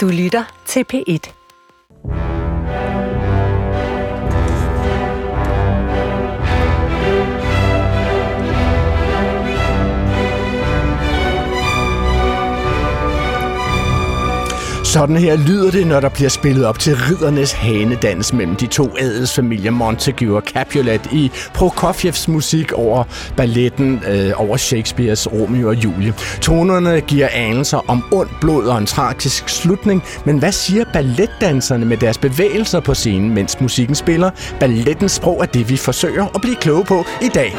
Du lytter til P1. Sådan her lyder det, når der bliver spillet op til riddernes hanedans mellem de to adelsfamilier Montague og Capulet i Prokofievs musik over balletten øh, over Shakespeares Romeo og Julie. Tonerne giver anelser om ondt blod og en tragisk slutning, men hvad siger balletdanserne med deres bevægelser på scenen, mens musikken spiller? Ballettens sprog er det, vi forsøger at blive kloge på i dag.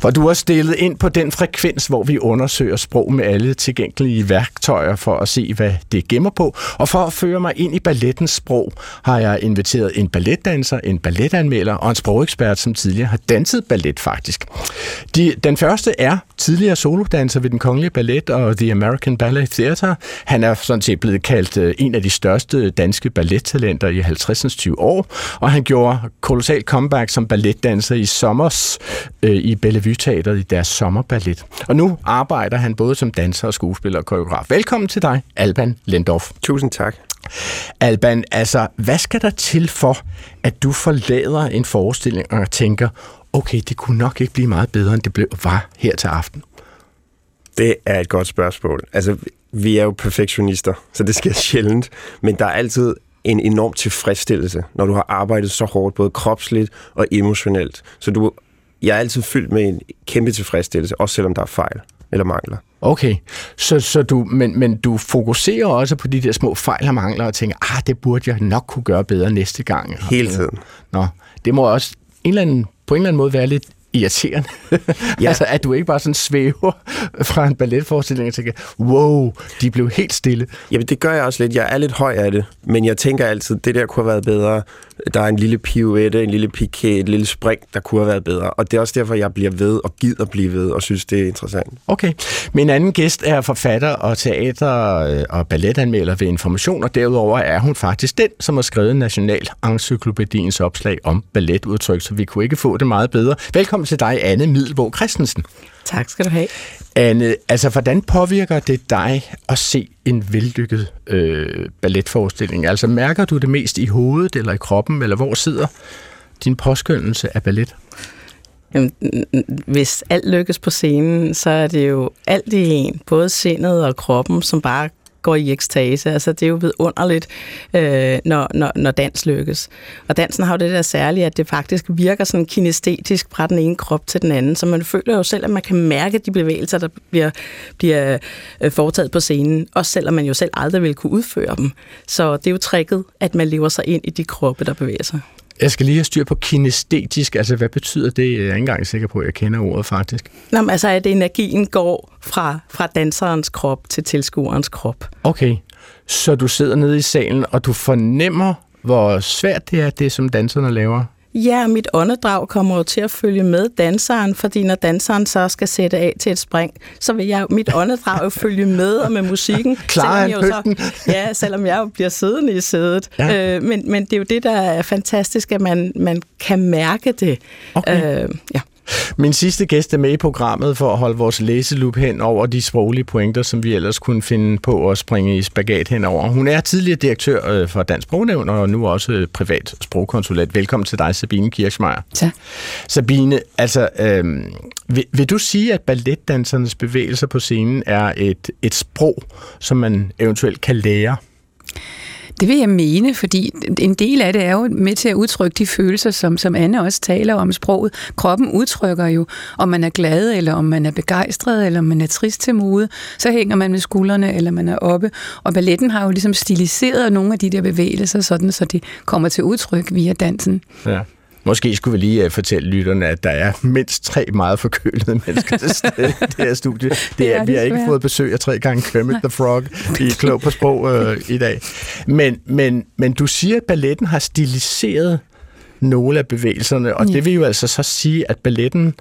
For du har stillet ind på den frekvens, hvor vi undersøger sprog med alle tilgængelige værktøjer for at se, hvad det gemmer på. Og for at føre mig ind i ballettens sprog, har jeg inviteret en balletdanser, en balletanmelder og en sprogekspert, som tidligere har danset ballet faktisk. De, den første er tidligere solodanser ved den kongelige ballet og The American Ballet Theater. Han er sådan set blevet kaldt øh, en af de største danske ballettalenter i 50'ens 20 år, og han gjorde kolossal comeback som balletdanser i sommers øh, i Bellevue Teateret i deres sommerballet. Og nu arbejder han både som danser og skuespiller og koreograf. Velkommen til dig, Alban Lendorf. Tusind tak. Alban, altså, hvad skal der til for, at du forlader en forestilling og tænker, okay, det kunne nok ikke blive meget bedre, end det blev, var her til aften? Det er et godt spørgsmål. Altså, vi er jo perfektionister, så det sker sjældent. Men der er altid en enorm tilfredsstillelse, når du har arbejdet så hårdt, både kropsligt og emotionelt. Så du, jeg er altid fyldt med en kæmpe tilfredsstillelse, også selvom der er fejl eller mangler. Okay, så, så du, men, men du fokuserer også på de der små fejl og mangler og tænker, ah, det burde jeg nok kunne gøre bedre næste gang. Hele tiden. Nå, det må også en eller anden, på en eller anden måde være lidt irriterende. Ja. altså, at du ikke bare sådan svæver fra en balletforestilling og tænker, wow, de blev helt stille. Jamen, det gør jeg også lidt. Jeg er lidt høj af det, men jeg tænker altid, det der kunne have været bedre. Der er en lille pirouette, en lille piqué, et lille spring, der kunne have været bedre. Og det er også derfor, jeg bliver ved og gider blive ved og synes, det er interessant. Okay. Min anden gæst er forfatter og teater- øh, og balletanmelder ved Information, og derudover er hun faktisk den, som har skrevet National Encyklopædiens opslag om balletudtryk, så vi kunne ikke få det meget bedre. Velkommen til dig, Anne Middelbo Christensen. Tak skal du have. Anne, altså hvordan påvirker det dig at se en vellykket øh, balletforestilling? Altså mærker du det mest i hovedet eller i kroppen, eller hvor sidder din påskyndelse af ballet? Jamen, hvis alt lykkes på scenen, så er det jo alt i en, både sindet og kroppen, som bare går i ekstase. Altså, det er jo vidunderligt, øh, når, når, når dans lykkes. Og dansen har jo det der særlige, at det faktisk virker sådan kinestetisk fra den ene krop til den anden, så man føler jo selv, at man kan mærke de bevægelser, der bliver, bliver øh, foretaget på scenen, også selvom man jo selv aldrig vil kunne udføre dem. Så det er jo tricket, at man lever sig ind i de kroppe, der bevæger sig. Jeg skal lige have styr på kinestetisk. Altså, hvad betyder det? Jeg er ikke engang sikker på, at jeg kender ordet faktisk. Nå, men altså, at energien går fra, fra danserens krop til tilskuerens krop. Okay, så du sidder nede i salen, og du fornemmer, hvor svært det er, det som danserne laver? Ja, mit åndedrag kommer jo til at følge med danseren, fordi når danseren så skal sætte af til et spring, så vil jeg mit åndedrag jo følge med og med musikken. Klar selvom jeg jo så, Ja, selvom jeg jo bliver siddende i sædet. Ja. Øh, men, men det er jo det, der er fantastisk, at man, man kan mærke det. Okay. Øh, ja. Min sidste gæst er med i programmet for at holde vores læselup hen over de sproglige pointer, som vi ellers kunne finde på at springe i spagat henover. Hun er tidligere direktør øh, for Dansk Sprognævn og nu også privat sprogkonsulent. Velkommen til dig, Sabine Kirchmeier. Tak. Sabine, altså, øh, vil, vil du sige, at balletdansernes bevægelser på scenen er et, et sprog, som man eventuelt kan lære? Det vil jeg mene, fordi en del af det er jo med til at udtrykke de følelser, som, som Anne også taler om sproget. Kroppen udtrykker jo, om man er glad, eller om man er begejstret, eller om man er trist til mode. Så hænger man med skuldrene, eller man er oppe. Og balletten har jo ligesom stiliseret nogle af de der bevægelser, sådan så de kommer til udtryk via dansen. Ja. Måske skulle vi lige uh, fortælle lytterne, at der er mindst tre meget forkølede mennesker til stede i det her studie. Det, det er, vi har ikke fået besøg af tre gange Kermit the Frog i Klog på Sprog uh, i dag. Men, men, men du siger, at balletten har stiliseret nogle af bevægelserne, og ja. det vil jo altså så sige, at balletten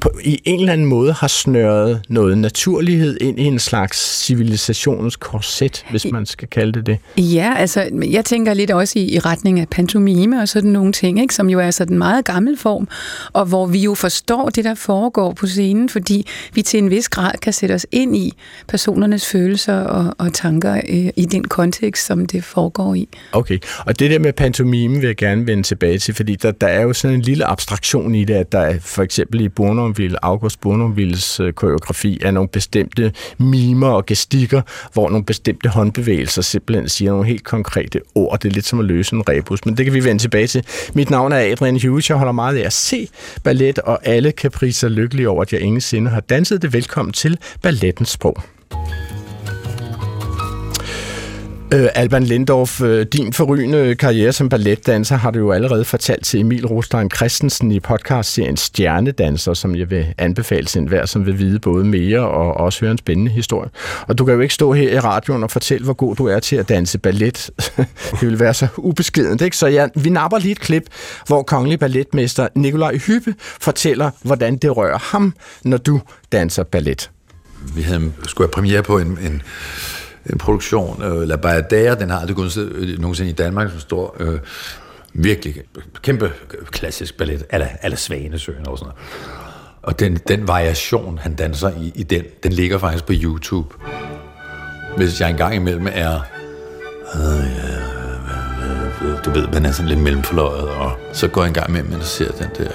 på, i en eller anden måde har snøret noget naturlighed ind i en slags civilisationens korset, hvis man skal kalde det det. Ja, altså jeg tænker lidt også i, i retning af pantomime og sådan nogle ting, ikke, som jo er sådan en meget gammel form, og hvor vi jo forstår det, der foregår på scenen, fordi vi til en vis grad kan sætte os ind i personernes følelser og, og tanker øh, i den kontekst, som det foregår i. Okay, og det der med pantomime vil jeg gerne vende tilbage til, fordi der, der er jo sådan en lille abstraktion i det, at der er for eksempel i Bournonville, August Bournonvilles øh, koreografi, er nogle bestemte mimer og gestikker, hvor nogle bestemte håndbevægelser simpelthen siger nogle helt konkrete ord. Det er lidt som at løse en rebus, men det kan vi vende tilbage til. Mit navn er Adrian Hughes, jeg holder meget af at se ballet, og alle kan prise sig lykkelige over, at jeg ingen sinde har danset det. Velkommen til Ballettens Sprog. Øh, Alban Lindorf, øh, din forrygende karriere som balletdanser har du jo allerede fortalt til Emil Rostein Christensen i podcastserien Stjernedanser, som jeg vil anbefale til enhver, som vil vide både mere og også høre en spændende historie. Og du kan jo ikke stå her i radioen og fortælle, hvor god du er til at danse ballet. det vil være så ubeskedent, ikke? Så ja, vi napper lige et klip, hvor kongelig balletmester Nikolaj Hyppe fortæller, hvordan det rører ham, når du danser ballet. Vi havde, skulle have premiere på en, en en produktion, øh, La Bayadère, den har aldrig gået øh, nogensinde i Danmark, som står øh, virkelig kæmpe klassisk ballet, eller, eller Svanesøen og sådan noget. Og den, den variation, han danser i, i den, den ligger faktisk på YouTube. Hvis jeg engang imellem er, øh, øh, øh du ved, man er sådan lidt mellemforløjet, og så går jeg en gang imellem og ser den der,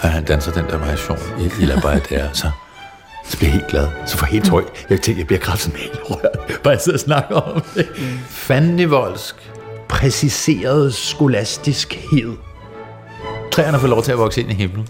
at han danser den der variation i, i La Bayadère, så så bliver jeg helt glad. Så får jeg helt tøj. Jeg tænker, jeg bliver kraftigt helt rørt, bare jeg sidder og snakker om det. Mm. Fandenivoldsk, præciseret skolastiskhed. Træerne får lov til at vokse ind i himlen.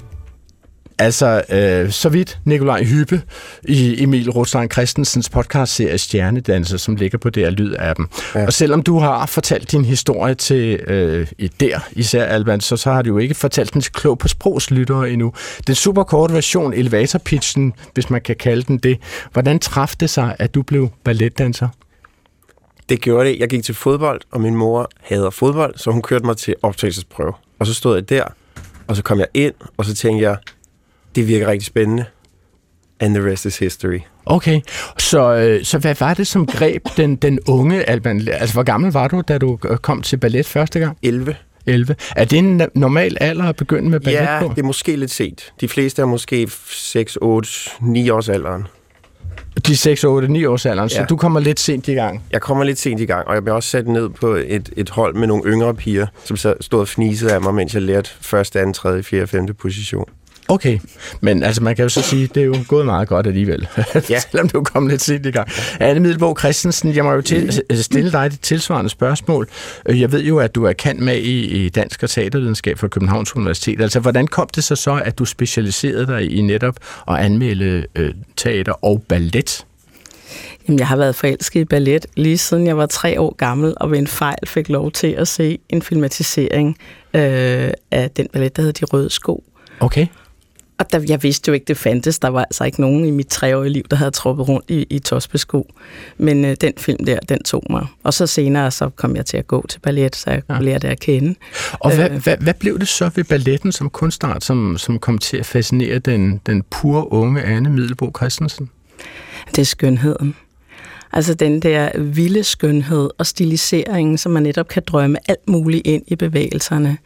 Altså, øh, så vidt Nikolaj Hyppe i Emil Rothstein Christensens podcast-serie Stjernedanser, som ligger på der lyd af dem. Ja. Og selvom du har fortalt din historie til øh, der, især Alban, så, så har du jo ikke fortalt den til klog på sprogslyttere endnu. Den super korte version, elevatorpitchen, hvis man kan kalde den det. Hvordan træffede det sig, at du blev balletdanser? Det gjorde det. Jeg gik til fodbold, og min mor hader fodbold, så hun kørte mig til optagelsesprøve. Og så stod jeg der, og så kom jeg ind, og så tænkte jeg, det virker rigtig spændende. And the rest is history. Okay, så, øh, så hvad var det, som greb den, den unge Alban? Altså, hvor gammel var du, da du kom til ballet første gang? 11. 11. Er det en normal alder at begynde med ballet ja, på? det er måske lidt sent. De fleste er måske 6, 8, 9 års alderen. De 6, 8, 9 års alderen, ja. så du kommer lidt sent i gang? Jeg kommer lidt sent i gang, og jeg bliver også sat ned på et, et hold med nogle yngre piger, som så stod og fnisede af mig, mens jeg lærte første, anden, tredje, fjerde, femte position. Okay, men altså man kan jo så sige, det er jo gået meget godt alligevel, ja. selvom du kom lidt sent i gang. Anne Middelborg Christensen, jeg må jo til, stille dig det tilsvarende spørgsmål. Jeg ved jo, at du er kendt med i, i dansk og teatervidenskab fra Københavns Universitet. Altså, hvordan kom det så så, at du specialiserede dig i netop at anmelde øh, teater og ballet? Jamen, jeg har været forelsket i ballet lige siden jeg var tre år gammel, og ved en fejl fik lov til at se en filmatisering øh, af den ballet, der hedder De Røde Sko. Okay. Og der, jeg vidste jo ikke, det fandtes. Der var altså ikke nogen i mit treårige liv, der havde troppet rundt i, i tospesko. Men øh, den film der, den tog mig. Og så senere, så kom jeg til at gå til ballet, så jeg ja. kunne lære det at kende. Og hvad, øh, hvad, hvad blev det så ved balletten som kunstart, som, som kom til at fascinere den, den pure unge Anne Middelbo Christensen? Det er skønheden. Altså den der vilde skønhed og stilisering, som man netop kan drømme alt muligt ind i bevægelserne.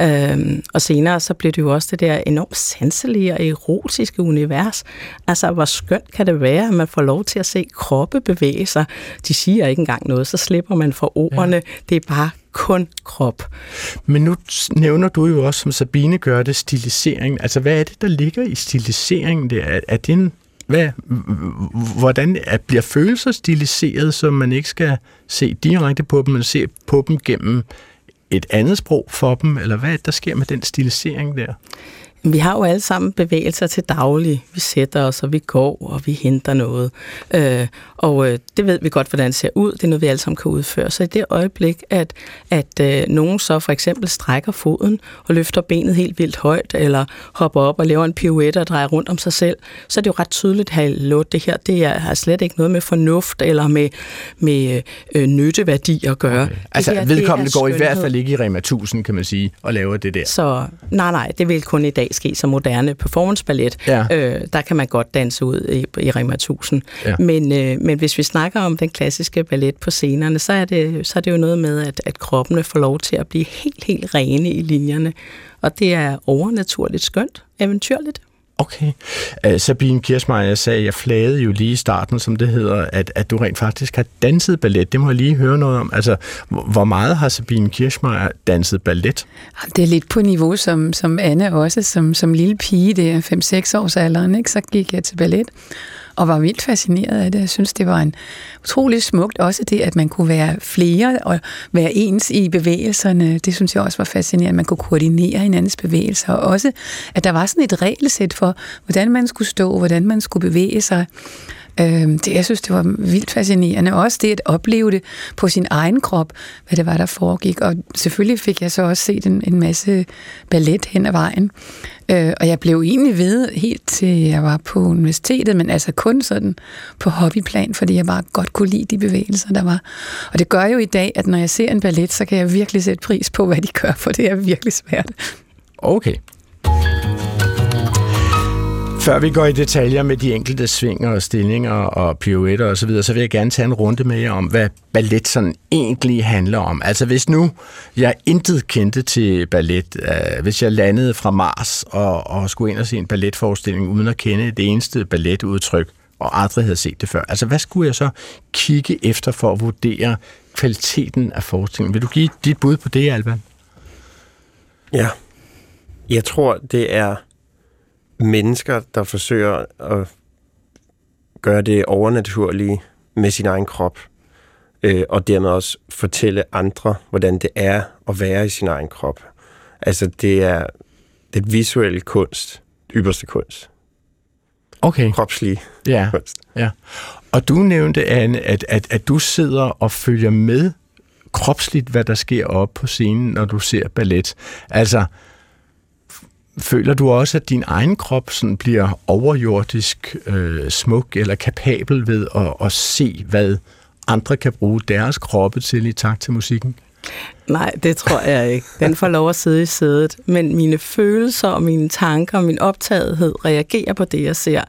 Øhm, og senere så blev det jo også det der enormt sanselige og erotiske univers. Altså hvor skønt kan det være, at man får lov til at se kroppe bevæge sig. De siger ikke engang noget, så slipper man for ordene. Ja. Det er bare kun krop. Men nu nævner du jo også, som Sabine gør det, stilisering. Altså, hvad er det, der ligger i stiliseringen der? Er, er det en hvad, hvordan at bliver følelser stiliseret, så man ikke skal se direkte på dem, men se på dem gennem et andet sprog for dem, eller hvad der sker med den stilisering der? Vi har jo alle sammen bevægelser til daglig. Vi sætter os, og vi går, og vi henter noget. Øh, og øh, det ved vi godt, hvordan det ser ud. Det er noget, vi alle sammen kan udføre. Så i det øjeblik, at, at øh, nogen så for eksempel strækker foden og løfter benet helt vildt højt, eller hopper op og laver en pirouette og drejer rundt om sig selv, så er det jo ret tydeligt, at det her det er, har slet ikke noget med fornuft eller med, med øh, nytteværdi at gøre. Okay. Altså det her, vedkommende går i hvert fald ikke i Rema 1000, kan man sige, og laver det der. Så nej, nej, det vil kun i dag ske som moderne performanceballet. Ja. Øh, der kan man godt danse ud i, i Rema 1000. Ja. Men, øh, men hvis vi snakker om den klassiske ballet på scenerne, så er det, så er det jo noget med, at, at kroppene får lov til at blive helt, helt rene i linjerne. Og det er overnaturligt skønt, eventyrligt. Okay. Uh, Sabine Kirsmeier sagde, jeg flagede jo lige i starten, som det hedder, at, at du rent faktisk har danset ballet. Det må jeg lige høre noget om. Altså, hvor meget har Sabine Kirsmeier danset ballet? Det er lidt på niveau som, som Anne også, som, som lille pige, det er 5-6 års alderen, ikke? så gik jeg til ballet og var vildt fascineret af det. Jeg synes, det var en utrolig smukt. Også det, at man kunne være flere og være ens i bevægelserne. Det synes jeg også var fascinerende. Man kunne koordinere hinandens bevægelser. Og også, at der var sådan et regelsæt for, hvordan man skulle stå, hvordan man skulle bevæge sig. Øhm, det, jeg synes, det var vildt fascinerende. Også det at opleve det på sin egen krop, hvad det var, der foregik. Og selvfølgelig fik jeg så også set en, en masse ballet hen ad vejen. Øh, og jeg blev egentlig ved helt til jeg var på universitetet, men altså kun sådan på hobbyplan, fordi jeg bare godt kunne lide de bevægelser, der var. Og det gør jo i dag, at når jeg ser en ballet, så kan jeg virkelig sætte pris på, hvad de gør, for det er virkelig svært. Okay. Før vi går i detaljer med de enkelte svinger og stillinger og pirouetter osv., så, videre, så vil jeg gerne tage en runde med jer om, hvad ballet sådan egentlig handler om. Altså hvis nu jeg intet kendte til ballet, øh, hvis jeg landede fra Mars og, og skulle ind og se en balletforestilling uden at kende det eneste balletudtryk, og aldrig havde set det før. Altså hvad skulle jeg så kigge efter for at vurdere kvaliteten af forestillingen? Vil du give dit bud på det, Alban? Ja. Jeg tror, det er mennesker, der forsøger at gøre det overnaturlige med sin egen krop, øh, og dermed også fortælle andre, hvordan det er at være i sin egen krop. Altså, det er det visuelle kunst, ypperste kunst, Okay. kropslige Ja. kunst. Ja, og du nævnte, Anne, at, at, at du sidder og følger med kropsligt, hvad der sker op på scenen, når du ser ballet. Altså, føler du også, at din egen krop sådan bliver overjordisk øh, smuk eller kapabel ved at, at se, hvad andre kan bruge deres kroppe til i takt til musikken? Nej, det tror jeg ikke. Den får lov at sidde i sædet. Men mine følelser og mine tanker og min optagethed reagerer på det, jeg ser.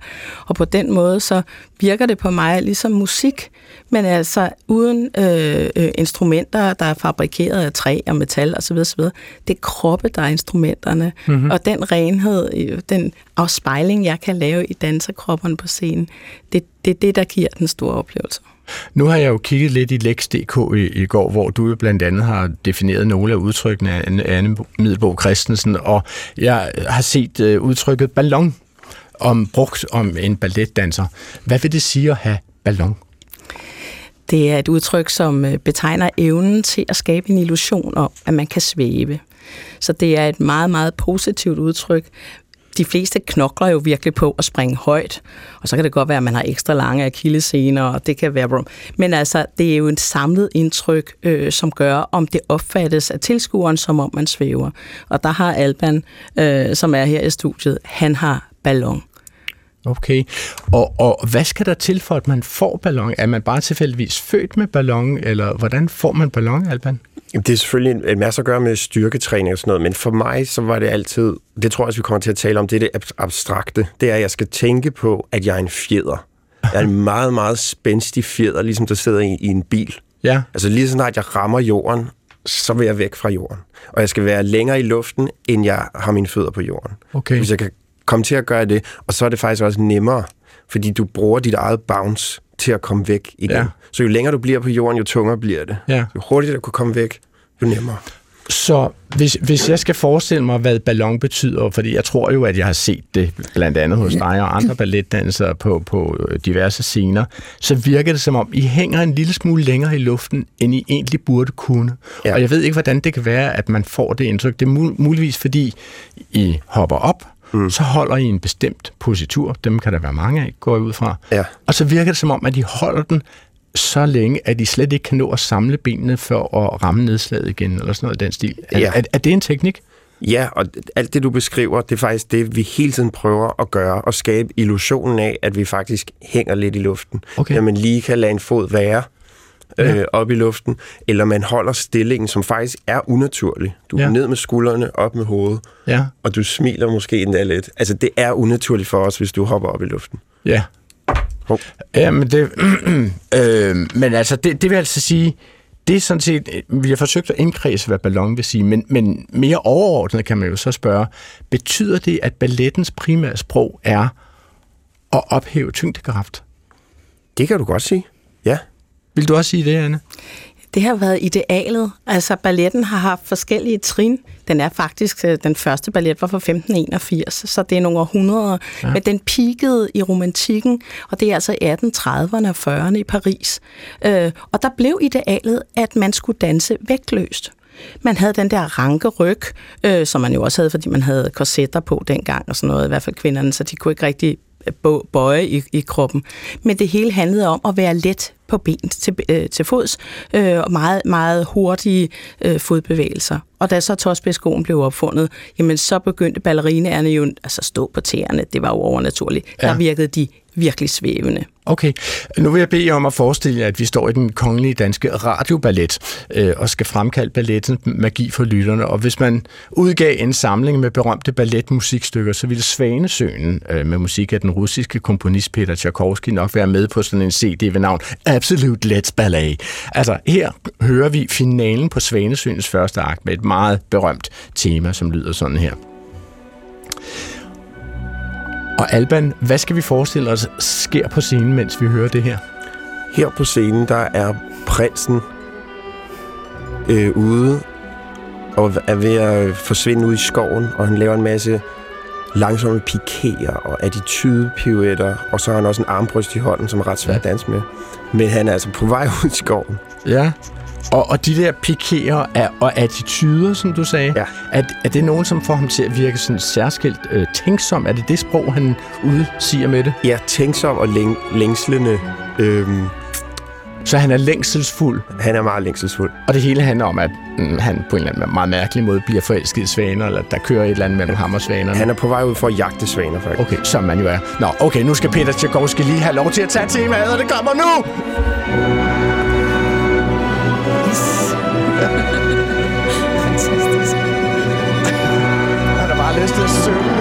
Og på den måde så virker det på mig ligesom musik, men altså uden øh, øh, instrumenter, der er fabrikeret af træ og metal osv. osv. Det er kroppe, der er instrumenterne. Mm-hmm. Og den renhed, øh, den afspejling, jeg kan lave i danserkropperne på scenen, det, det er det, der giver den store oplevelse. Nu har jeg jo kigget lidt i Lex.dk i, i går, hvor du jo blandt andet har defineret nogle af udtrykkene af Anne- Middelbo Christensen, og jeg har set uh, udtrykket ballon om, brugt om en balletdanser. Hvad vil det sige at have ballon? Det er et udtryk, som øh, betegner evnen til at skabe en illusion om, at man kan svæve. Så det er et meget, meget positivt udtryk. De fleste knokler jo virkelig på at springe højt, og så kan det godt være, at man har ekstra lange akillescener, og det kan være... Men altså, det er jo et samlet indtryk, øh, som gør, om det opfattes af tilskueren, som om man svæver. Og der har Alban, øh, som er her i studiet, han har ballon. Okay. Og, og hvad skal der til for, at man får ballon? Er man bare tilfældigvis født med ballon, eller hvordan får man ballon, Alban? Det er selvfølgelig en, masse at gøre med styrketræning og sådan noget, men for mig så var det altid, det tror jeg også, vi kommer til at tale om, det er det ab- abstrakte. Det er, at jeg skal tænke på, at jeg er en fjeder. Jeg er en meget, meget spændstig fjeder, ligesom der sidder i, i en bil. Ja. Altså lige så snart jeg rammer jorden, så vil jeg væk fra jorden. Og jeg skal være længere i luften, end jeg har mine fødder på jorden. Okay. Hvis jeg kan komme til at gøre det, og så er det faktisk også nemmere, fordi du bruger dit eget bounce til at komme væk igen. Ja. Så jo længere du bliver på jorden, jo tungere bliver det. Ja. Jo hurtigere du kan komme væk, jo nemmere. Så hvis, hvis jeg skal forestille mig, hvad ballon betyder, fordi jeg tror jo, at jeg har set det blandt andet hos dig og andre balletdansere på, på diverse scener, så virker det som om, I hænger en lille smule længere i luften, end I egentlig burde kunne. Ja. Ja. Og jeg ved ikke, hvordan det kan være, at man får det indtryk. Det er mul- muligvis, fordi I hopper op, mm. så holder I en bestemt positur. Dem kan der være mange af, går jeg ud fra. Ja. Og så virker det som om, at I holder den så længe, at de slet ikke kan nå at samle benene for at ramme nedslaget igen, eller sådan noget i den stil. Er, Ja. er, er det en teknik? Ja, og alt det, du beskriver, det er faktisk det, vi hele tiden prøver at gøre, og skabe illusionen af, at vi faktisk hænger lidt i luften. Okay. At man lige kan lade en fod være, ja. øh, op i luften, eller man holder stillingen, som faktisk er unaturlig. Du er Ja. ned med skuldrene, op med hovedet, Ja, og du smiler måske endda lidt. Altså, det er unaturligt for os, hvis du hopper op i luften. ja. Hov. Ja, men det, øh, men altså, det, det vil altså sige, det er sådan set, vi har forsøgt at indkredse, hvad ballon vil sige, men, men mere overordnet kan man jo så spørge, betyder det, at ballettens primære sprog er at ophæve tyngdekraft? Det kan du godt sige. Ja. Vil du også sige det, Anne? Det har været idealet. Altså, balletten har haft forskellige trin. Den er faktisk, øh, den første ballet var fra 1581, så det er nogle århundreder. Ja. Men den peakede i romantikken, og det er altså 1830'erne og 40'erne i Paris. Øh, og der blev idealet, at man skulle danse vægtløst. Man havde den der ranke ryg, øh, som man jo også havde, fordi man havde korsetter på dengang og sådan noget, i hvert fald kvinderne, så de kunne ikke rigtig bøje i, i kroppen. Men det hele handlede om at være let på ben til, øh, til fods, øh, og meget, meget hurtige øh, fodbevægelser. Og da så tosbæskoen blev opfundet, jamen så begyndte ballerinaerne jo altså stå på tæerne. Det var jo overnaturligt. Ja. Der virkede de virkelig svævende. Okay, nu vil jeg bede jer om at forestille jer, at vi står i den kongelige danske radioballet øh, og skal fremkalde ballettens magi for lytterne. Og hvis man udgav en samling med berømte balletmusikstykker, så ville Svanesøen øh, med musik af den russiske komponist Peter Tchaikovsky nok være med på sådan en CD ved navn Absolute Let's Ballet. Altså her hører vi finalen på Svanesøens første akt med et meget berømt tema, som lyder sådan her. Og Alban, hvad skal vi forestille os sker på scenen, mens vi hører det her? Her på scenen, der er prinsen øh, ude og er ved at forsvinde ud i skoven, og han laver en masse langsomme pikerer og attitude-pirouetter, og så har han også en armbryst i hånden, som er ret svært at danse med. Men han er altså på vej ud i skoven. Ja. Og, og de der pikerer er, og attityder, som du sagde, Ja. er, er det nogen, som får ham til at virke sådan særskilt øh, tænksom? Er det det sprog, han udsiger med det? Ja, tænksom og læng- længslende. Øhm, Så han er længselsfuld, han er meget længselsfuld. og det hele handler om, at mm, han på en eller anden meget mærkelig måde bliver forelsket i svaner, eller der kører et eller andet mellem ham og svanerne. Han er på vej ud for at jagte svaner, faktisk. Okay, som man jo er. Nå, okay, nu skal Peter Tchaikovsky lige have lov til at tage temaet, og det kommer nu! Har lyst til at synge.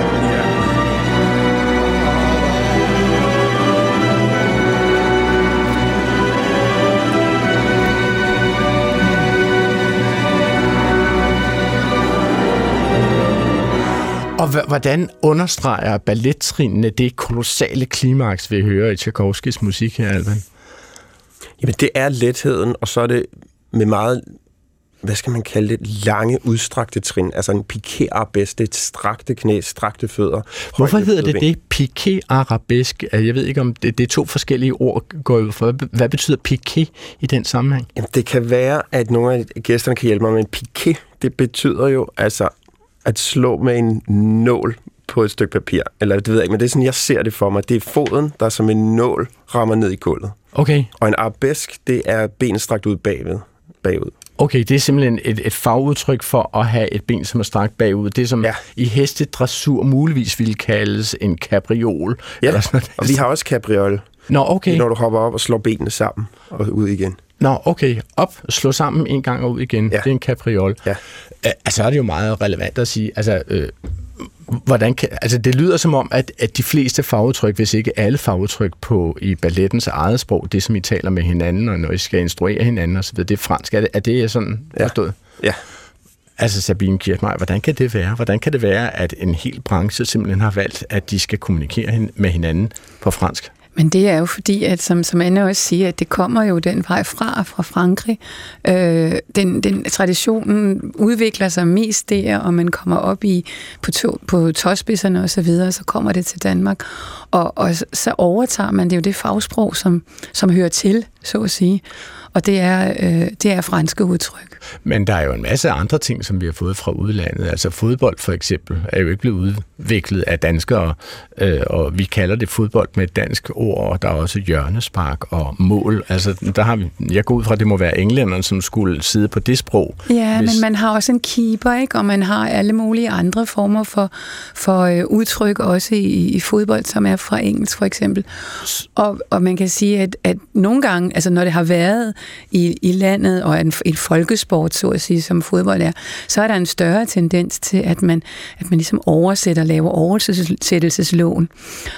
Og hvordan understreger ballettrinene det kolossale klimaks, vi hører i Tchaikovskis musik her, Alban? Jamen, det er letheden, og så er det med meget, hvad skal man kalde det, lange, udstrakte trin. Altså en piqué arabesque, det et strakte knæ, strakte fødder. Hvorfor hedder det det? Piqué arabesk? Jeg ved ikke, om det, det er to forskellige ord, går ud for. Hvad- betyder piqué i den sammenhæng? Jamen, det kan være, at nogle af gæsterne kan hjælpe mig, men piqué, det betyder jo altså at slå med en nål på et stykke papir. Eller det ved jeg ikke, men det er sådan, jeg ser det for mig. Det er foden, der som en nål rammer ned i gulvet. Okay, Og en arabesk, det er benet strakt ud bagved. bagud. Okay, det er simpelthen et, et fagudtryk for at have et ben, som er strakt bagud. Det, som ja. I hestedressur muligvis ville kaldes en capriol. Ja, Eller sådan noget. og vi har også cabriole, Nå, okay. når du hopper op og slår benene sammen og ud igen. Nå, okay. Op, slå sammen en gang og ud igen. Ja. Det er en capriol. Ja. Altså er det jo meget relevant at sige, altså, øh, hvordan kan, altså det lyder som om, at, at de fleste fagudtryk, hvis ikke alle fagudtryk på i ballettens eget sprog, det som I taler med hinanden, og når I skal instruere hinanden osv., det er fransk. Er det, er det sådan Ja. forstået? Ja. Altså Sabine Kirchmeier, hvordan kan det være? Hvordan kan det være, at en hel branche simpelthen har valgt, at de skal kommunikere med hinanden på fransk? Men det er jo fordi, at som, som Anne også siger, at det kommer jo den vej fra, fra Frankrig. Øh, den, den traditionen udvikler sig mest der, og man kommer op i på, to, på tåspidserne og så videre, så kommer det til Danmark. Og, og så- overtager man det jo det fagsprog, som, som hører til, så at sige. Og det er, øh, det er franske udtryk. Men der er jo en masse andre ting, som vi har fået fra udlandet. Altså fodbold for eksempel er jo ikke blevet udviklet af danskere, øh, og vi kalder det fodbold med et dansk ord, og der er også hjørnespark og mål. Altså der har vi, jeg går ud fra, at det må være englænderne, som skulle sidde på det sprog. Ja, Hvis- men man har også en keeper, ikke? og man har alle mulige andre former for, for øh, udtryk, også i, i fodbold, som er fra engelsk for eksempel. Og, og man kan sige, at, at nogle gange altså når det har været i, i landet, og en, et folkesport, så at sige, som fodbold er, så er der en større tendens til, at man, at man ligesom oversætter, laver oversættelseslån.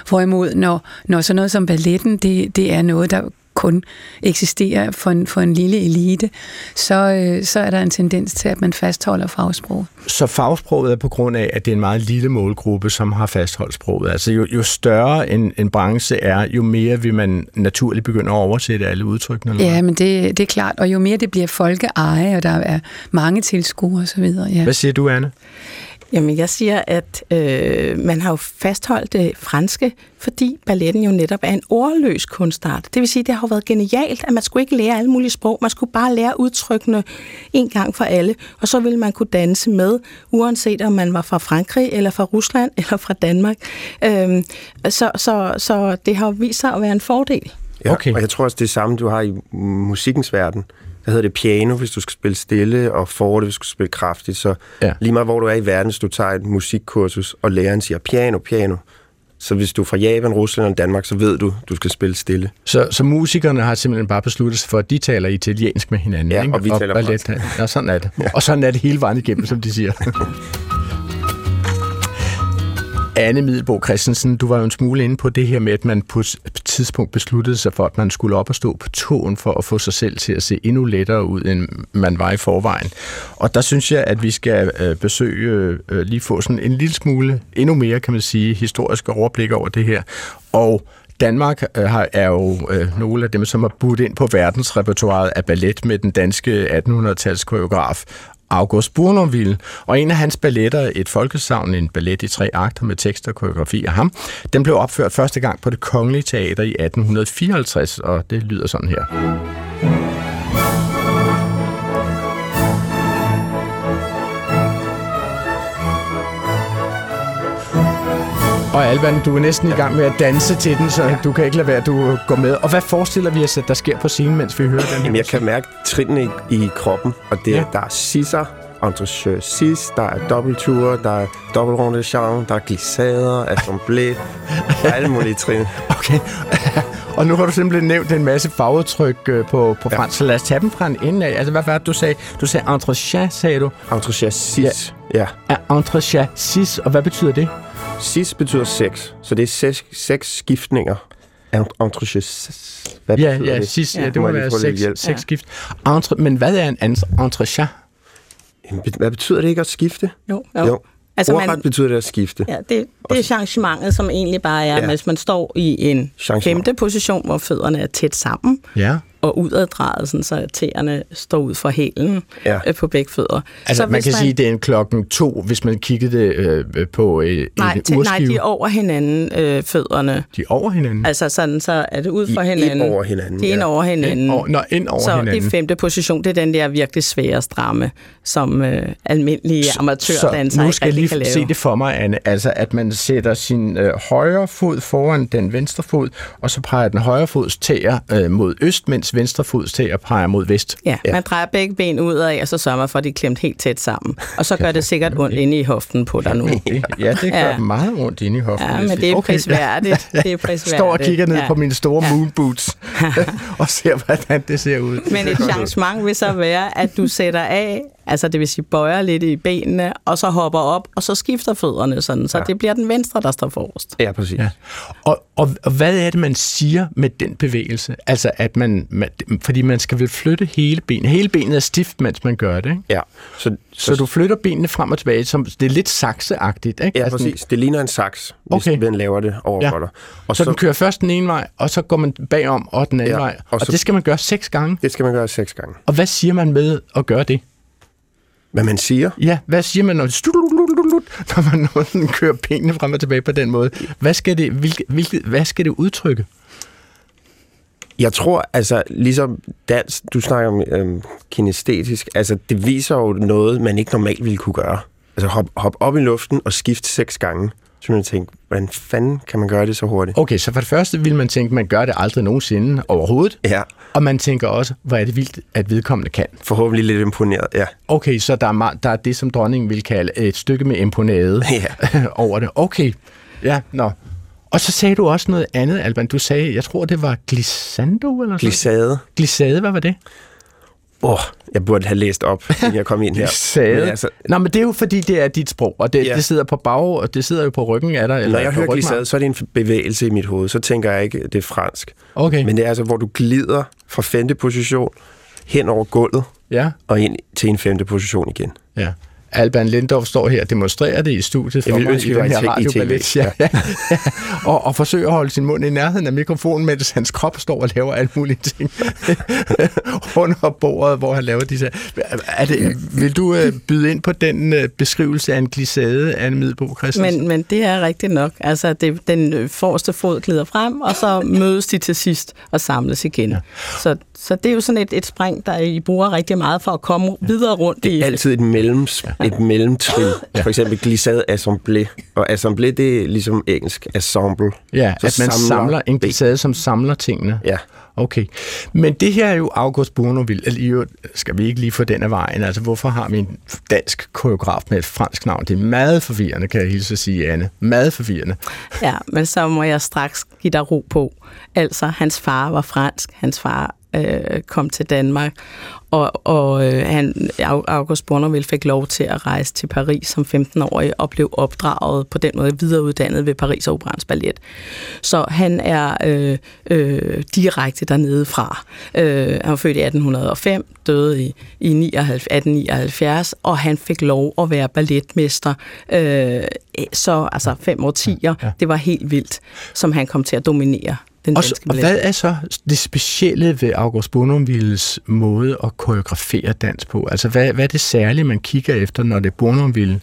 Hvorimod, når, når sådan noget som balletten, det, det er noget, der kun eksisterer for en, for en lille elite, så, øh, så er der en tendens til, at man fastholder fagsproget. Så fagsproget er på grund af, at det er en meget lille målgruppe, som har fastholdt sproget. Altså jo, jo større en, en branche er, jo mere vil man naturligt begynde at oversætte alle udtrykkene. Eller Ja, men det, det er klart. Og jo mere det bliver folkeeje, og der er mange tilskuere osv. Ja. Hvad siger du, Anne? Jamen, jeg siger, at øh, man har jo fastholdt det franske, fordi balletten jo netop er en ordløs kunstart. Det vil sige, det har jo været genialt, at man skulle ikke lære alle mulige sprog. Man skulle bare lære udtrykkene en gang for alle, og så ville man kunne danse med, uanset om man var fra Frankrig, eller fra Rusland, eller fra Danmark. Øh, så, så, så det har jo vist sig at være en fordel. Ja, Okay. Og jeg tror også, det er samme, du har i musikkens verden. Der hedder det piano, hvis du skal spille stille, og forte, hvis du skal spille kraftigt. Så Ja. ja. lige meget hvor du er i verden, hvis du tager et musikkursus, og læreren siger piano, piano, så hvis du er fra Japan, Rusland eller Danmark, så ved du, du skal spille stille. Så, så musikerne har simpelthen bare besluttet sig for, at de taler italiensk med hinanden. Ja, ikke? og vi taler ballet, ja, sådan er det. Og sådan er det hele vejen igennem, som de siger. Anne Middelbo Christensen, du var jo en smule inde på det her med, at man på et tidspunkt besluttede sig for, at man skulle op og stå på tåen for at få sig selv til at se endnu lettere ud, end man var i forvejen. Og der synes jeg, at vi skal øh, besøge, øh, lige få sådan en lille smule, endnu mere kan man sige, historiske overblik over det her. Og Danmark øh, har, er jo nogle af dem, som har budt ind på verdensrepertoireet af ballet med den danske 1800-tals koreograf August Bournonville, og en af hans balletter, et folkesavn, en ballet i tre akter med tekst og koreografi af ham, den blev opført første gang på det Kongelige Teater i 1854, og det lyder sådan her. Og Alban, du er næsten i gang med at danse til den, så du kan ikke lade være, at du går med. Og hvad forestiller vi os, at der sker på scenen, mens vi hører den? Jamen, jeg kan mærke trinene i, i kroppen, og det, Ja. ja. der er sisser, entre sis, der er dobbeltture, der er dobbeltrunde chant, der er glissader, assemblé, er alle mulige trin. Okay. og nu har du simpelthen nævnt en masse fagudtryk øh, på, på fransk, så lad os tage dem fra en ende af. Altså, hvad var det, du sagde? Du sagde entrechat, sagde du. Entre sis, ja. Er entrechat sis, og hvad betyder det? Sis betyder seks, så det er seks, seks skiftninger. Entre sis. Hvad Ja, betyder ja, det? sis, ja, det Må må være seks, seks skift. Entre, men hvad er en en- entrechat? Hvad betyder det ikke at skifte? Jo, Jo. Altså, Ordret man, betyder det at skifte. Ja, det, det er changementet, som egentlig bare er, Ja. hvis man står i en femte position, hvor fødderne er tæt sammen, Ja. Og udaddrejet, sådan, så tæerne står ud for hælen Ja. ja. på begge fødder. Altså, så man kan sige, at det er en klokken to, hvis man kiggede det øh, på øh, nej, en tæ- nej, urskive. de er over hinanden, øh, fødderne. de er over hinanden. Altså sådan, så er det ud for I- ind hinanden. over hinanden, De er ind ja. over hinanden. Ind over, nå, ind over så hinanden. det er femte position, det er den der virkelig svære stramme, som øh, almindelige amatørdansere så nu skal jeg kan lige se det for mig, Anne. Altså, at man sætter sin øh, højre fod foran den venstre fod, og så peger den højre fods tæer øh, mod øst, mens venstre fods tæer peger mod vest. Ja, man drejer begge ben ud af, og så sørger man for, at de er klemt helt tæt sammen. Og så gør det sikkert ondt inde i hoften på dig nu. Ja, det gør Ja. meget ondt inde i hoften. Ja, men det er Okay, prisværdigt. Det er prisværdigt. Står og kigger ned Ja. på mine store Ja. moon boots og ser, hvordan det ser ud. Men et changement vil så være, at du sætter af, altså det vil sige bøjer lidt i benene, og så hopper op, og så skifter fødderne sådan, så det bliver den venstre, der står forrest. Ja, præcis. Ja. Og, og, og hvad er det, man siger med den bevægelse? Altså, at man, man fordi man skal vel flytte hele benet. Hele benet er stift, mens man gør det, ikke? Ja. Så, Så du flytter benene frem og tilbage, som det er lidt sakseagtigt, ikke? Ja, Altså, præcis. Det ligner en saks, hvis Okay. man laver det over Ja. dig. Og så, så den kører først den ene vej, og så går man bagom og den anden Ja, vej. Og, og og så- det skal man gøre seks gange. Det skal man gøre seks gange. Og hvad siger man med at gøre det? Hvad man siger, Ja, hvad siger man, når, når man når den kører benene frem og tilbage på den måde? Hvad skal det, hvilke, hvilke, hvad skal det udtrykke? jeg tror, altså ligesom dans, du snakker om øhm, kinestetisk, altså det viser jo noget, man ikke normalt ville kunne gøre. Altså hop, hop op i luften og skift seks gange. Så man tænker, hvordan fanden kan man gøre det så hurtigt? Okay, så for det første vil man tænke, man gør det aldrig nogensinde overhovedet. Ja, og man tænker også, hvor er det vildt, at vedkommende kan. forhåbentlig lidt imponeret, ja. Okay, så der er, der er det, som dronningen vil kalde et stykke med imponade Ja. over det. Okay, ja, nå. Og Og så sagde du også noget andet, Alban. Du sagde, jeg tror, det var glissando eller sådan Glissade. Glissade, hvad var det? Åh, oh, jeg burde have læst op, inden jeg kom ind her. Glissade. Men altså, Nå, men det er jo fordi, det er dit sprog, og det, Ja. det sidder på bag, og det sidder jo på ryggen af dig. Eller når jeg hører glissade, så er det en bevægelse i mit hoved. Så tænker jeg ikke, det er fransk. Okay, Men det er altså, hvor du glider fra femte position hen over gulvet ja, og ind til en femte position igen. ja. Alban Lindorf står her og demonstrerer det i studiet for mig ønske, i den her radioballet. Ja. Og, og forsøger at holde sin mund i nærheden af mikrofonen, mens hans krop står og laver alle mulige ting under bordet, hvor han laver disse... Er det, vil du øh, byde ind på den øh, beskrivelse af en glissade, Anne Middelbo Christensen? Men, men det er rigtigt nok. Altså, det, den forreste fod glider frem, og så mødes de til sidst og samles igen. Ja. Så, så det er jo sådan et, et spring, der I bruger rigtig meget for at komme videre rundt i. Altid et, mellem, et mellemtrin. For eksempel glissade assemblé. Og assemblé, det er ligesom engelsk ensemble. Ja, Så at man samler, samler en glissade, som samler tingene. Ja. Okay. Men det her er jo August Bournonville. Altså, skal vi ikke lige få den af vejen? Altså, hvorfor har vi en dansk koreograf med et fransk navn? Det er meget forvirrende, kan jeg hilse at sige, Anne. Meget forvirrende. Ja, men så må jeg straks give dig ro på. Altså, hans far var fransk. Hans far øh, kom til Danmark, og, og øh, han, August Bournonville fik lov til at rejse til Paris som 15-årig og blev opdraget på den måde videreuddannet ved Paris Operans Ballet. Så han er øh, øh, direkte dernede fra. Øh, han var født i 1805, døde i, i 79, 1879, og han fik lov at være balletmester. Øh, så altså fem årtier, ja, ja. det var helt vildt, som han kom til at dominere den Og, danske og ballet. hvad er så det specielle ved August Bournonvilles måde at koreografere dans på? Altså, hvad, hvad er det særlige, man kigger efter, når det er Bournonville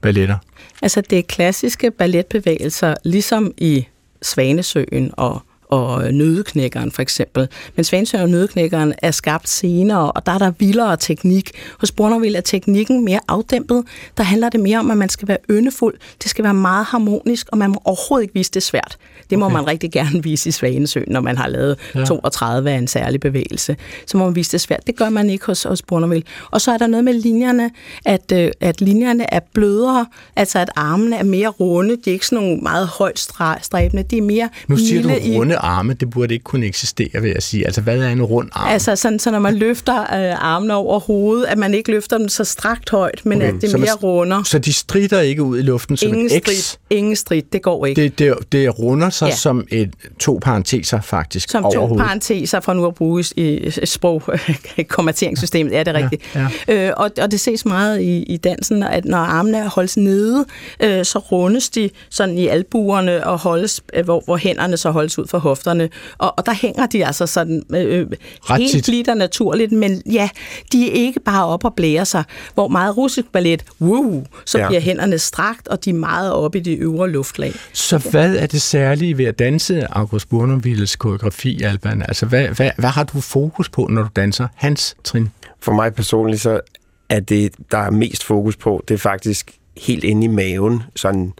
balletter? Altså, det er klassiske balletbevægelser, ligesom i Svanesøen og og Nødeknækkeren for eksempel. Men Svanesøen og Nødeknækkeren er skabt senere, og der er der vildere teknik. Hos Bournonville er teknikken mere afdæmpet. Der handler det mere om, at man skal være yndefuld. Det skal være meget harmonisk, og man må overhovedet ikke vise det svært. Det må okay. man rigtig gerne vise i Svanesøen, når man har lavet ja. 32 af en særlig bevægelse. Så må man vise det svært. Det gør man ikke hos, hos Bournonville. Og så er der noget med linjerne, at, øh, at linjerne er blødere, altså at armene er mere runde. De er ikke sådan nogle meget højt stræbende. De er mere Nu siger du i- runde arme, det burde ikke kunne eksistere, vil jeg sige. Altså, hvad er en rund arm? Altså sådan, så når man løfter øh, armene over hovedet, at man ikke løfter dem så strakt højt, men okay, at det så er man- mere runder. Så de strider ikke ud i luften som Ingen et strid, ingen strid, det går ikke. Det, det, det runder sig ja. Ja. som et, to parenteser faktisk Som to hovedet. parenteser for nu at bruge i sprog, konverteringssystemet, er det rigtigt. Ja, Øh, og, og det ses meget i, i dansen, at når armene er holdt nede, øh, så rundes de sådan i albuerne og holdes, øh, hvor, hvor hænderne så holdes ud for hofterne. Og, og der hænger de altså sådan øh, Ret helt tit. blidt og naturligt, men ja, de er ikke bare op og blære sig. Hvor meget russisk ballet, woo, så Ja. ja. bliver hænderne strakt, og de er meget oppe i de øvre luftlag. Så hvad er det særlige ved at danse August Bournonvilles koreografi, Alban? Altså, hvad, hvad, hvad har du fokus på, når du danser hans trin? For mig personligt, så er det, der er mest fokus på, det er faktisk helt inde i maven, sådan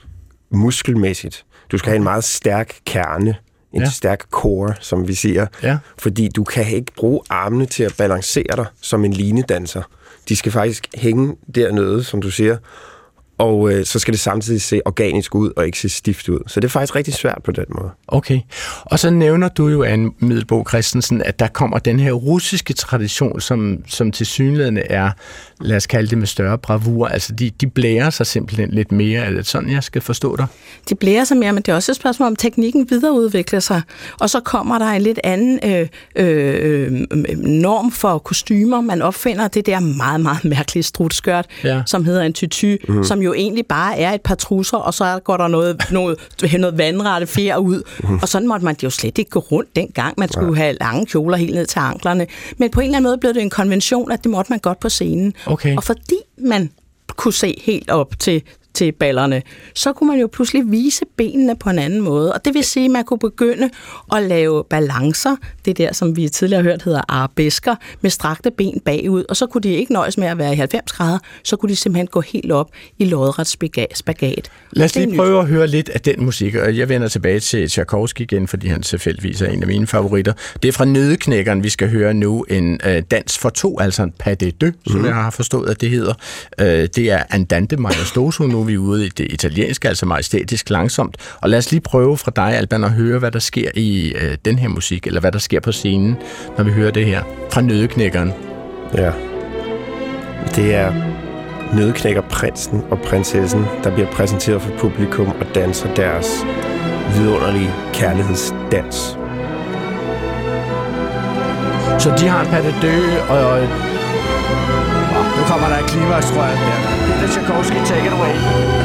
muskelmæssigt. Du skal have en meget stærk kerne, en Ja. stærk core, som vi siger. Ja. Fordi du kan ikke bruge armene til at balancere dig som en linedanser. De skal faktisk hænge dernede, som du siger, og øh, så skal det samtidig se organisk ud og ikke se stift ud. Så det er faktisk rigtig svært på den måde. Okay. Og så nævner du jo, Anne Middelbo Christensen, at der kommer den her russiske tradition, som, som til synligheden er, lad os kalde det med større bravur. Altså, de, de blærer sig simpelthen lidt mere. Er det sådan, jeg skal forstå dig? de blærer sig mere, men det er også et spørgsmål om, teknikken videreudvikler sig. Og så kommer der en lidt anden øh, øh, øh, norm for kostymer. Man opfinder det der meget, meget mærkelige strutskørt, Ja. som hedder en tyty, mm. som jo egentlig bare er et par trusser, og så går der noget, noget, noget vandrette fjer ud. Mm. Og sådan måtte man jo slet ikke gå rundt dengang. Man skulle have lange kjoler helt ned til anklerne. Men på en eller anden måde blev det en konvention, at det måtte man godt på scenen. Okay. Og fordi man kunne se helt op til, til ballerne, så kunne man jo pludselig vise benene på en anden måde. Og det vil sige, at man kunne begynde at lave balancer, det der, som vi tidligere har hørt hedder arabesker, med strakte ben bagud. Og så kunne de ikke nøjes med at være i 90 grader, så kunne de simpelthen gå helt op i lodret spagat. Lad os lige prøve at høre lidt af den musik, og jeg vender tilbage til Tchaikovsky igen, fordi han tilfældigvis er en af mine favoritter. Det er fra Nødeknækkeren, vi skal høre nu en øh, dans for to, altså en pas de deux, som jeg har forstået, at det hedder. Øh, det er Andante Majestoso nu, er vi ude i det italienske, altså majestætisk langsomt. Og lad os lige prøve fra dig, Alban, at høre, hvad der sker i øh, den her musik, eller hvad der sker på scenen, når vi hører det her fra Nødeknækkeren. Ja. Det er Nødeknækker prinsen og prinsessen, der bliver præsenteret for publikum og danser deres vidunderlige kærlighedsdans. Så de har en patte dø, og... og nu kommer der et klimaks, tror jeg. Der. Peter Tchaikovsky, take it away.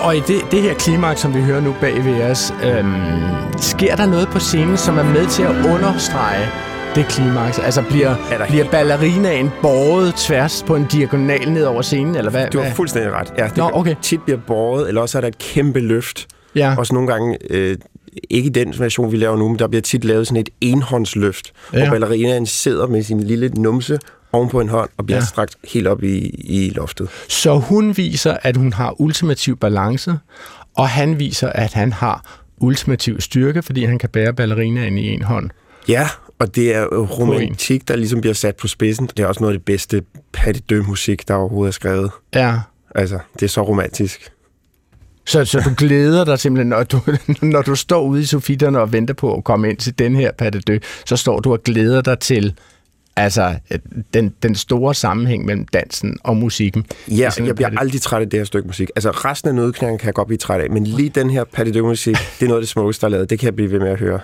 Og, i det, det her klimaks, som vi hører nu bag ved os, øhm, sker der noget på scenen, som er med til at understrege det klimaks? Altså bliver, Er bliver ballerinaen båret tværs på en diagonal ned over scenen, eller hvad? Du har hvad? fuldstændig ret. Ja, det Nå, okay. tit bliver båret, eller også er der et kæmpe løft. Ja. Også nogle gange, øh, ikke i den version, vi laver nu, men der bliver tit lavet sådan et enhåndsløft, ja. hvor ballerinaen sidder med sin lille numse oven på en hånd og bliver Ja. strakt helt op i, i loftet. Så hun viser, at hun har ultimativ balance, og han viser, at han har ultimativ styrke, fordi han kan bære ballerinaen i en hånd. Ja, og det er romantik, der ligesom bliver sat på spidsen. Det er også noget af det bedste Patti musik der overhovedet er skrevet. Ja. Altså, det er så romantisk. Så, så du glæder dig simpelthen, når du, når du står ude i sofitterne og venter på at komme ind til den her Patte Dø, så står du og glæder dig til altså, den, den store sammenhæng mellem dansen og musikken. Ja, jeg bliver aldrig træt af det her stykke musik. Altså, resten af nødknæringen kan jeg godt blive træt af, men lige den her musik det er noget af det smukkeste, der er lavet. Det kan jeg blive ved med at høre.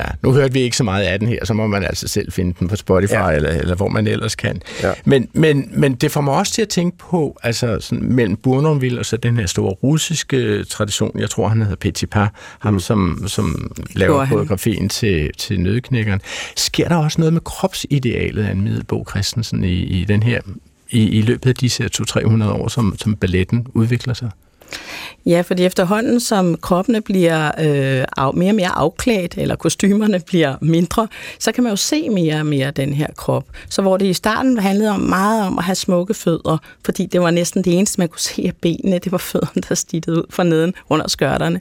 Ja, nu hørte vi ikke så meget af den her, så må man altså selv finde den på Spotify, ja. Eller, eller hvor man ellers kan. Ja. Men, men, men det får mig også til at tænke på, altså sådan, mellem Bournonville og så den her store russiske tradition, jeg tror, han hedder Petipa, ham som, som laver koreografien til, til Nødknækkeren. Sker der også noget med kropsidealet af Middelbo Christensen i, i den her i, i løbet af disse 200-300 år, som, som balletten udvikler sig? Ja, fordi efterhånden, som kroppene bliver øh, af, mere og mere afklædt, eller kostymerne bliver mindre, så kan man jo se mere og mere den her krop. Så hvor det i starten handlede om meget om at have smukke fødder, fordi det var næsten det eneste, man kunne se af benene, det var fødderne, der stittede ud fra neden under skørterne.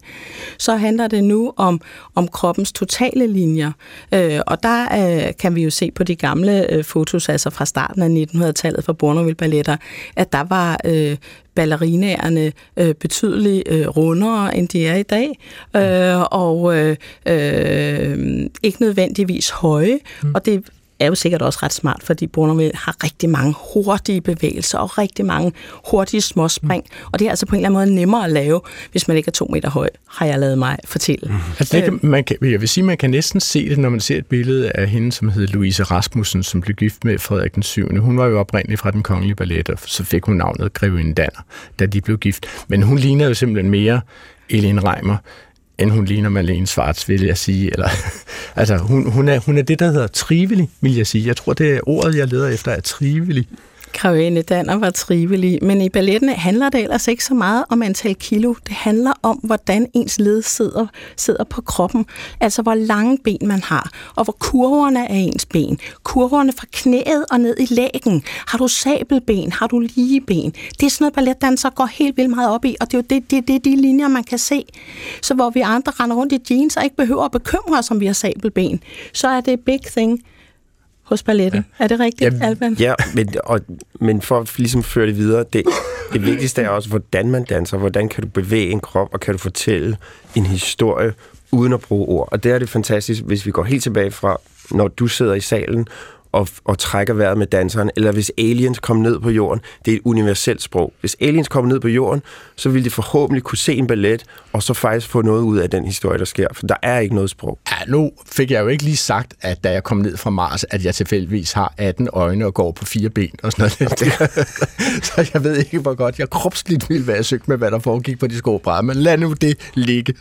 Så handler det nu om, om kroppens totale linjer. Øh, og der øh, kan vi jo se på de gamle øh, fotos, altså fra starten af 1900-tallet fra Bournonville Balletter, at der var øh, ballerinaerne øh, betydeligt øh, rundere, end de er i dag, øh, og øh, øh, ikke nødvendigvis høje, mm. og det er jo sikkert også ret smart, fordi Bournonville har rigtig mange hurtige bevægelser og rigtig mange hurtige småspring, mm. og det er altså på en eller anden måde nemmere at lave, hvis man ikke er to meter høj, har jeg lavet mig fortælle. Mm. Altså, det kan, man kan, jeg vil sige, man kan næsten se det, når man ser et billede af hende, som hed Louise Rasmussen, som blev gift med Frederik den 7. Hun var jo oprindeligt fra den kongelige ballet, og så fik hun navnet Grevinde Danner, da de blev gift. Men hun ligner jo simpelthen mere Elin Reimer, end hun ligner Malene Svarts, vil jeg sige. Eller, altså, hun, hun, er, hun er det, der hedder trivelig, vil jeg sige. Jeg tror, det er ordet, jeg leder efter, er trivelig. Grevinde Danner var trivelig, men i balletten handler det ellers ikke så meget om antal kilo. Det handler om, hvordan ens led sidder, sidder på kroppen. Altså, hvor lange ben man har, og hvor kurverne er ens ben. Kurverne fra knæet og ned i lægen. Har du sabelben? Har du lige ben? Det er sådan noget, balletdansere går helt vildt meget op i, og det er jo det, det, det er de linjer, man kan se. Så hvor vi andre render rundt i jeans og ikke behøver at bekymre os, om vi har sabelben, så er det big thing hos balletten. Ja. Er det rigtigt, Ja, Alban? Ja, men, og, men for at ligesom føre det videre, det, det vigtigste er også, hvordan man danser, hvordan kan du bevæge en krop, og kan du fortælle en historie uden at bruge ord. Og der er det fantastisk, hvis vi går helt tilbage fra, når du sidder i salen og, og trækker vejret med danseren, eller hvis aliens kom ned på jorden. Det er et universelt sprog. Hvis aliens kommer ned på jorden, så vil de forhåbentlig kunne se en ballet, og så faktisk få noget ud af den historie, der sker. For der er ikke noget sprog. Ja, nu fik jeg jo ikke lige sagt, at da jeg kom ned fra Mars, at jeg tilfældigvis har 18 øjne og går på fire ben og sådan noget. så jeg ved ikke, hvor godt jeg kropsligt ville være søgt med, hvad der foregik på de skåbrædder, men lad nu det ligge.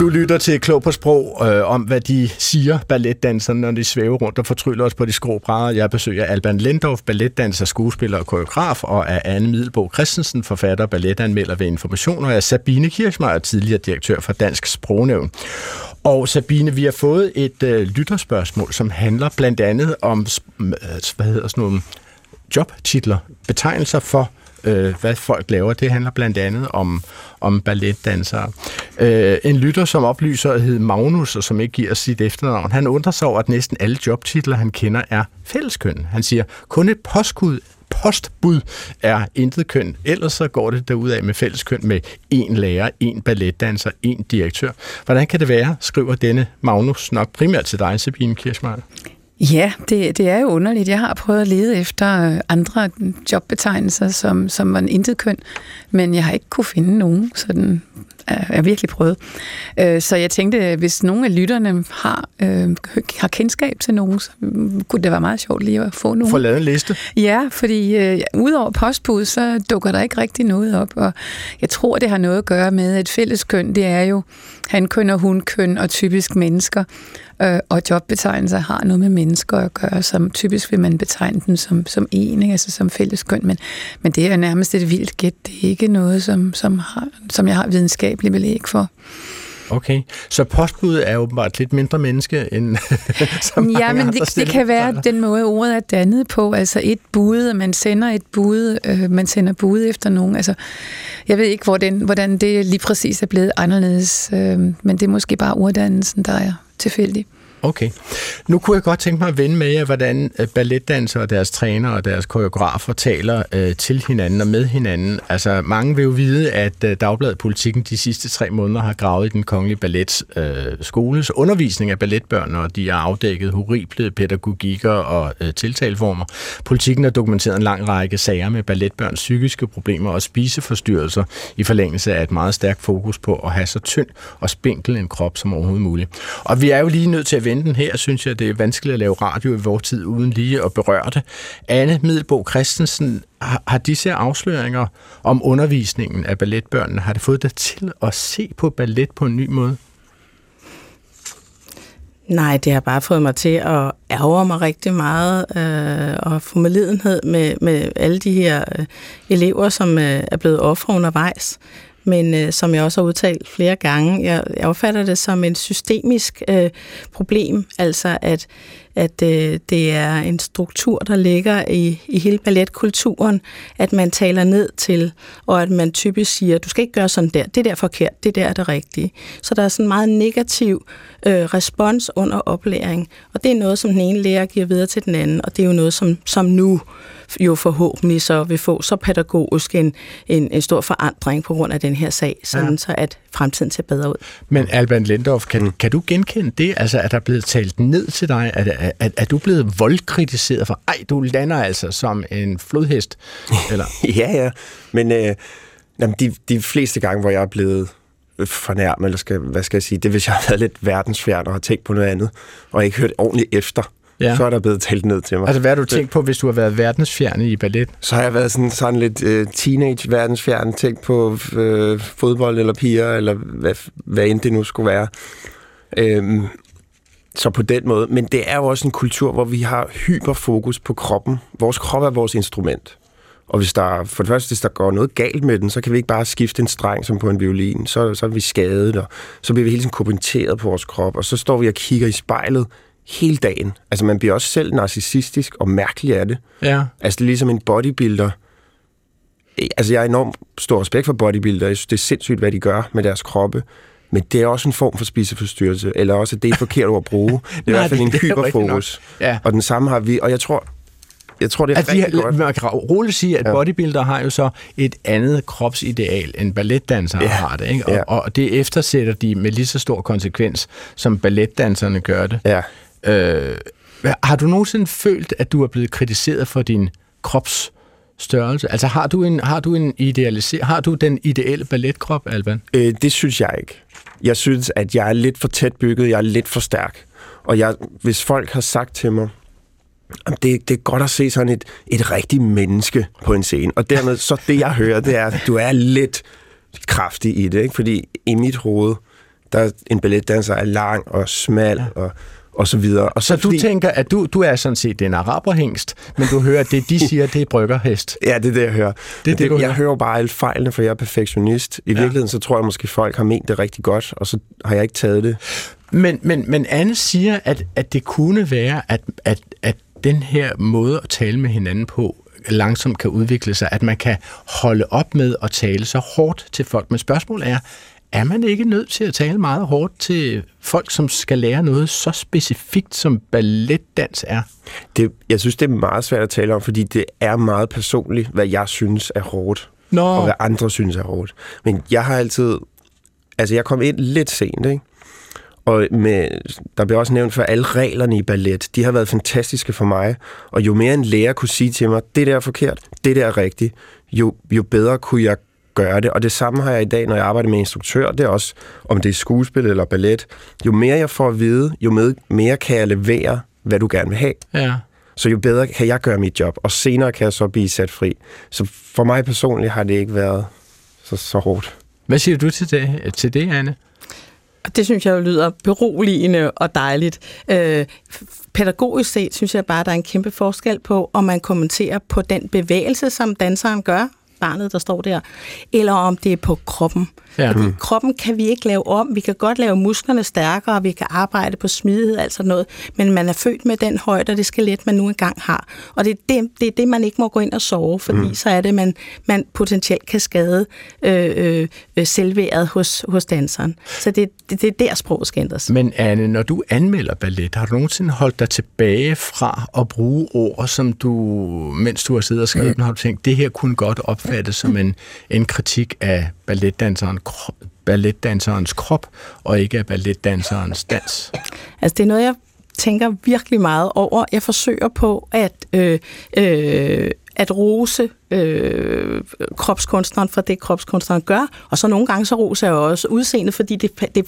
Du lytter til Klog på Sprog øh, om, hvad de siger, balletdanserne, når de svæver rundt og fortryller os på de skrå brædder. Jeg besøger Alban Lendorf, balletdanser, skuespiller og koreograf, og er Anne Middelbo Christensen, forfatter og balletanmelder ved Information, og er Sabine Kirchmeier, tidligere direktør for Dansk Sprognævn. Og Sabine, vi har fået et øh, lytterspørgsmål, som handler blandt andet om øh, hvad hedder sådan nogle jobtitler, betegnelser for øh, hvad folk laver. Det handler blandt andet om, om balletdansere. Øh, en lytter, som oplyser, hed Magnus, og som ikke giver sit efternavn, han undrer sig over, at næsten alle jobtitler, han kender, er fælleskøn. Han siger, kun et postkud postbud er intet køn. Ellers så går det derudad med fælleskøn med en lærer, en balletdanser, en direktør. Hvordan kan det være, skriver denne Magnus nok primært til dig, Sabine Kirschmeier? Ja, det, det er jo underligt. Jeg har prøvet at lede efter øh, andre jobbetegnelser, som, som var en intet køn, men jeg har ikke kunne finde nogen sådan jeg har virkelig prøvet. Øh, så jeg tænkte, hvis nogle af lytterne har, øh, har kendskab til nogen, så kunne det være meget sjovt lige at få nogen. Få lavet en liste? Ja, fordi øh, udover postbud, så dukker der ikke rigtig noget op, og jeg tror, det har noget at gøre med, at fælleskøn, det er jo han køn og hun køn og typisk mennesker, øh, og jobbetegnelser har noget med mennesker at gøre, som typisk vil man betegne dem som, som en, ikke? altså som fælleskøn, men, men det er nærmest et vildt gæt. Det er ikke noget, som, som, har, som jeg har videnskabeligt belæg for. Okay, så postbud er åbenbart lidt mindre menneske end som Ja, men det, det kan være den måde, ordet er dannet på. Altså et bud, man sender et bud, øh, man sender bud efter nogen. Altså, jeg ved ikke, hvordan, hvordan det lige præcis er blevet anderledes, øh, men det er måske bare orddannelsen, der er tilfældig. Okay. Nu kunne jeg godt tænke mig at vende med jer, hvordan øh, balletdansere og deres trænere og deres koreografer taler øh, til hinanden og med hinanden. Altså, mange vil jo vide, at øh, Dagbladet Politikken de sidste tre måneder har gravet i den kongelige ballets øh, skoles undervisning af balletbørn, og de har afdækket horrible pædagogikker og øh, tiltalformer. Politikken har dokumenteret en lang række sager med balletbørns psykiske problemer og spiseforstyrrelser i forlængelse af et meget stærkt fokus på at have så tynd og spinkel en krop som overhovedet muligt. Og vi er jo lige nødt til at venten her, synes jeg, det er vanskeligt at lave radio i vores tid, uden lige at berøre det. Anne Middelbo Christensen, har, har disse afsløringer om undervisningen af balletbørnene, har det fået dig til at se på ballet på en ny måde? Nej, det har bare fået mig til at ærge mig rigtig meget øh, og få medlidenhed med, med alle de her øh, elever, som øh, er blevet ofre undervejs men øh, som jeg også har udtalt flere gange, jeg, jeg opfatter det som et systemisk øh, problem, altså at, at øh, det er en struktur, der ligger i, i hele balletkulturen, at man taler ned til, og at man typisk siger, du skal ikke gøre sådan der, det der er forkert, det der er det rigtige. Så der er sådan en meget negativ øh, respons under oplæring, og det er noget, som den ene lærer giver videre til den anden, og det er jo noget, som, som nu jo forhåbentlig så vil få så pædagogisk en, en, en stor forandring på grund af den her sag, sådan ja. så at fremtiden ser bedre ud. Men Alban Lendorf, kan, mm. kan du genkende det? Altså, er der blevet talt ned til dig? Er, er, er, er du blevet voldkritiseret for, ej, du lander altså som en flodhest? Eller? ja, ja. Men øh, jamen, de, de fleste gange, hvor jeg er blevet fornærmet, eller skal, hvad skal jeg sige, det hvis jeg har været lidt verdensfjern og har tænkt på noget andet, og ikke hørt ordentligt efter, ja. så er der blevet talt ned til mig. Altså, hvad har du tænkt på, hvis du har været verdensfjerne i ballet? Så har jeg været sådan, sådan lidt uh, teenage-verdensfjerne, tænkt på uh, fodbold eller piger, eller hvad, hvad end det nu skulle være. Um, så på den måde. Men det er jo også en kultur, hvor vi har hyperfokus på kroppen. Vores krop er vores instrument. Og hvis der, for det første, hvis der går noget galt med den, så kan vi ikke bare skifte en streng som på en violin. Så, så er vi skadet, og så bliver vi hele tiden kommenteret på vores krop. Og så står vi og kigger i spejlet hele dagen. Altså, man bliver også selv narcissistisk og mærkelig af det. Ja. Altså, det er ligesom en bodybuilder. Altså, jeg har enormt stor respekt for bodybuilder. Jeg synes, det er sindssygt, hvad de gør med deres kroppe. Men det er også en form for spiseforstyrrelse, eller også, det er forkert ord at bruge. Det er i hvert fald en hyperfokus. Ja. Og den samme har vi, og jeg tror, jeg tror, det er at rigtig de, godt. Man kan roligt sige, at ja. bodybuilder har jo så et andet kropsideal, end balletdansere ja. har det. Ikke? Og, ja. og det eftersætter de med lige så stor konsekvens, som balletdanserne gør det. Ja. Øh, har du nogensinde følt, at du er blevet kritiseret for din krops størrelse? Altså har du en har du en idealiser har du den ideelle balletkrop, Alban? Øh, det synes jeg ikke. Jeg synes at jeg er lidt for tæt bygget, jeg er lidt for stærk. Og jeg, hvis folk har sagt til mig, at det, det er godt at se sådan et, et rigtigt menneske på en scene. Og dermed, så det jeg hører, det er, at du er lidt kraftig i det, ikke? Fordi i mit hoved, Der er en balletdanser er lang og smal ja. og og så videre. Og så, så du fordi... tænker, at du, du er sådan set en araberhængst, men du hører, at det, de siger, det er bryggerhest. ja, det er det, jeg hører. Det, det, det, jeg hører bare alle fejlene, for jeg er perfektionist. I ja. virkeligheden, så tror jeg måske, folk har ment det rigtig godt, og så har jeg ikke taget det. Men, men, men Anne siger, at, at det kunne være, at, at, at den her måde at tale med hinanden på, langsomt kan udvikle sig, at man kan holde op med at tale så hårdt til folk. Men spørgsmålet er, er man ikke nødt til at tale meget hårdt til folk, som skal lære noget så specifikt, som balletdans er? Det, jeg synes, det er meget svært at tale om, fordi det er meget personligt, hvad jeg synes er hårdt, Nå. og hvad andre synes er hårdt. Men jeg har altid... Altså, jeg kom ind lidt sent, ikke? Og med, der bliver også nævnt for alle reglerne i ballet. De har været fantastiske for mig. Og jo mere en lærer kunne sige til mig, det der er forkert, det der er rigtigt, jo, jo bedre kunne jeg gøre det. Og det samme har jeg i dag, når jeg arbejder med instruktør. Det er også, om det er skuespil eller ballet. Jo mere jeg får at vide, jo med, mere kan jeg levere, hvad du gerne vil have. Ja. Så jo bedre kan jeg gøre mit job, og senere kan jeg så blive sat fri. Så for mig personligt har det ikke været så, så hårdt. Hvad siger du til det, til det Anne? Det synes jeg jo lyder beroligende og dejligt. Øh, pædagogisk set synes jeg bare, der er en kæmpe forskel på, om man kommenterer på den bevægelse, som danseren gør, barnet, der står der, eller om det er på kroppen. Ja. Fordi kroppen kan vi ikke lave om. Vi kan godt lave musklerne stærkere, vi kan arbejde på smidighed, altså noget, men man er født med den højde og det skelet, man nu engang har. Og det er det, det, er det man ikke må gå ind og sove, fordi mm. så er det, man, man potentielt kan skade øh, øh, selvværet hos, hos danseren. Så det, det, det er der, sproget skal ændres. Men Anne, når du anmelder ballet, har du nogensinde holdt dig tilbage fra at bruge ord, som du, mens du har siddet og skrevet mm. har du tænkt, det her kunne godt opfattes som en, en kritik af balletdanseren krop, balletdanserens krop, og ikke af balletdanserens dans? Altså, det er noget, jeg tænker virkelig meget over. Jeg forsøger på at øh, øh, at rose øh, kropskunstneren for det, kropskunstneren gør. Og så nogle gange så roser jeg også udseendet, fordi det, det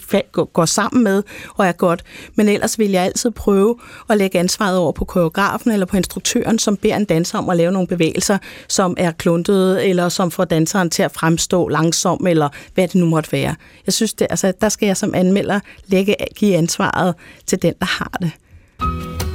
går sammen med og er godt. Men ellers vil jeg altid prøve at lægge ansvaret over på koreografen eller på instruktøren, som beder en danser om at lave nogle bevægelser, som er kluntede, eller som får danseren til at fremstå langsom, eller hvad det nu måtte være. Jeg synes, det, altså, der skal jeg som anmelder lægge, give ansvaret til den, der har det.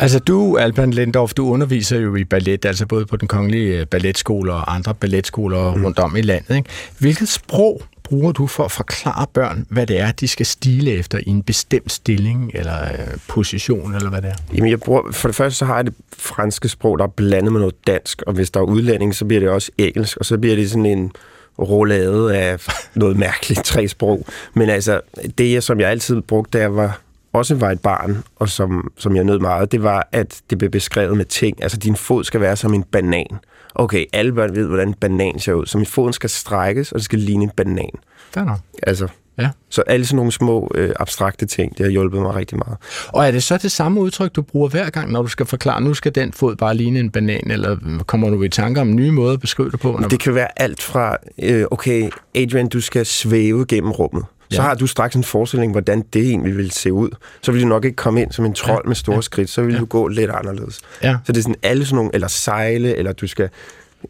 Altså du, Alban Lendorf, du underviser jo i ballet, altså både på den kongelige øh, balletskole og andre balletskoler mm. rundt om i landet. Ikke? Hvilket sprog bruger du for at forklare børn, hvad det er, de skal stile efter i en bestemt stilling eller øh, position, eller hvad det er? Jamen, jeg bruger, for det første så har jeg det franske sprog, der er blandet med noget dansk, og hvis der er udlænding, så bliver det også engelsk, og så bliver det sådan en roulade af noget mærkeligt tre sprog. Men altså, det som jeg altid brugte, da jeg var også var et barn, og som, som jeg nød meget, det var, at det blev beskrevet med ting. Altså, din fod skal være som en banan. Okay, alle børn ved, hvordan en banan ser ud. Så min fod skal strækkes, og det skal ligne en banan. Fair nok. Altså, Ja. Så alle sådan nogle små øh, abstrakte ting, det har hjulpet mig rigtig meget. Og er det så det samme udtryk, du bruger hver gang, når du skal forklare, nu skal den fod bare ligne en banan, eller kommer du i tanke om nye måder at beskrive det på? Når... Det kan være alt fra, øh, okay, Adrian, du skal svæve gennem rummet så har du straks en forestilling, hvordan det egentlig vil se ud. Så vil du nok ikke komme ind som en trold ja. med store ja. skridt, så vil ja. du gå lidt anderledes. Ja. Så det er sådan alle sådan nogle, eller sejle, eller du skal,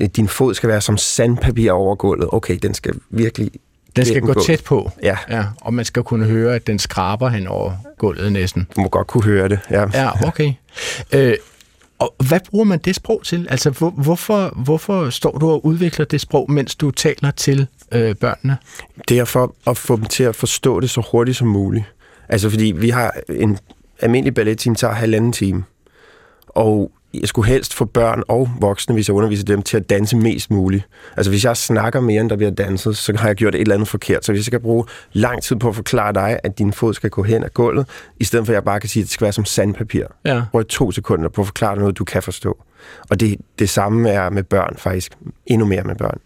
øh, din fod skal være som sandpapir over gulvet. Okay, den skal virkelig den skal gå tæt på, ja. ja. Og man skal kunne høre, at den skraber hen over gulvet næsten. Du må godt kunne høre det, ja. Ja, okay. Øh, og hvad bruger man det sprog til? Altså, hvor, hvorfor, hvorfor står du og udvikler det sprog, mens du taler til øh, børnene? Det er for at få dem til at forstå det så hurtigt som muligt. Altså, fordi vi har en almindelig balletteam, tager halvanden time. Og jeg skulle helst få børn og voksne, hvis jeg underviser dem, til at danse mest muligt. Altså hvis jeg snakker mere, end der bliver danset, så har jeg gjort et eller andet forkert. Så hvis jeg skal bruge lang tid på at forklare dig, at din fod skal gå hen ad gulvet, i stedet for at jeg bare kan sige, at det skal være som sandpapir. Ja. Brug to sekunder på at forklare noget, du kan forstå. Og det, det samme er med børn faktisk. Endnu mere med børn.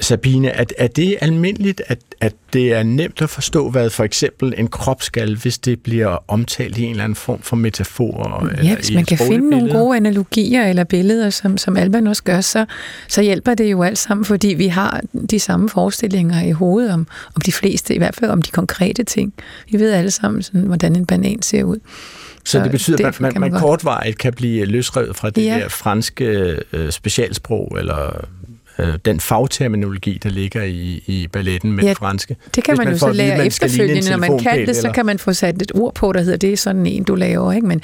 Sabine, er, er det almindeligt, at, at det er nemt at forstå, hvad for eksempel en krop skal, hvis det bliver omtalt i en eller anden form for metafor? Ja, hvis man kan finde nogle gode analogier eller billeder, som, som Alban også gør, så, så hjælper det jo alt sammen, fordi vi har de samme forestillinger i hovedet om, om de fleste, i hvert fald om de konkrete ting. Vi ved alle sammen, sådan, hvordan en banan ser ud. Så, så det betyder, at man, man, man kortvarigt kan blive løsrevet fra det ja. der franske øh, specialsprog, eller øh, den fagterminologi, der ligger i, i balletten med ja, det franske. det kan Hvis man, man jo så lære efterfølgende. Når man kan det, så kan man få sat et ord på, der hedder, det er sådan en, du laver. Ikke? Men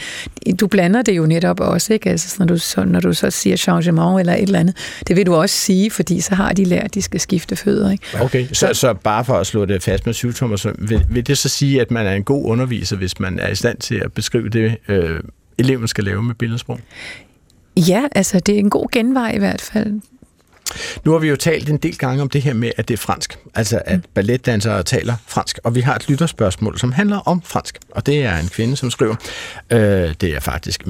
du blander det jo netop også, ikke? Altså, så når, du så, når du så siger changement eller et eller andet. Det vil du også sige, fordi så har de lært, at de skal skifte fødder. Ikke? Okay, så, så bare for at slå det fast med syvtommer, så vil, vil det så sige, at man er en god underviser, hvis man er i stand til at beskrive det, øh, eleven skal lave med billedsprog? Ja, altså det er en god genvej i hvert fald. Nu har vi jo talt en del gange om det her med, at det er fransk. Altså, at balletdansere taler fransk. Og vi har et lytterspørgsmål, som handler om fransk. Og det er en kvinde, som skriver, øh, det er faktisk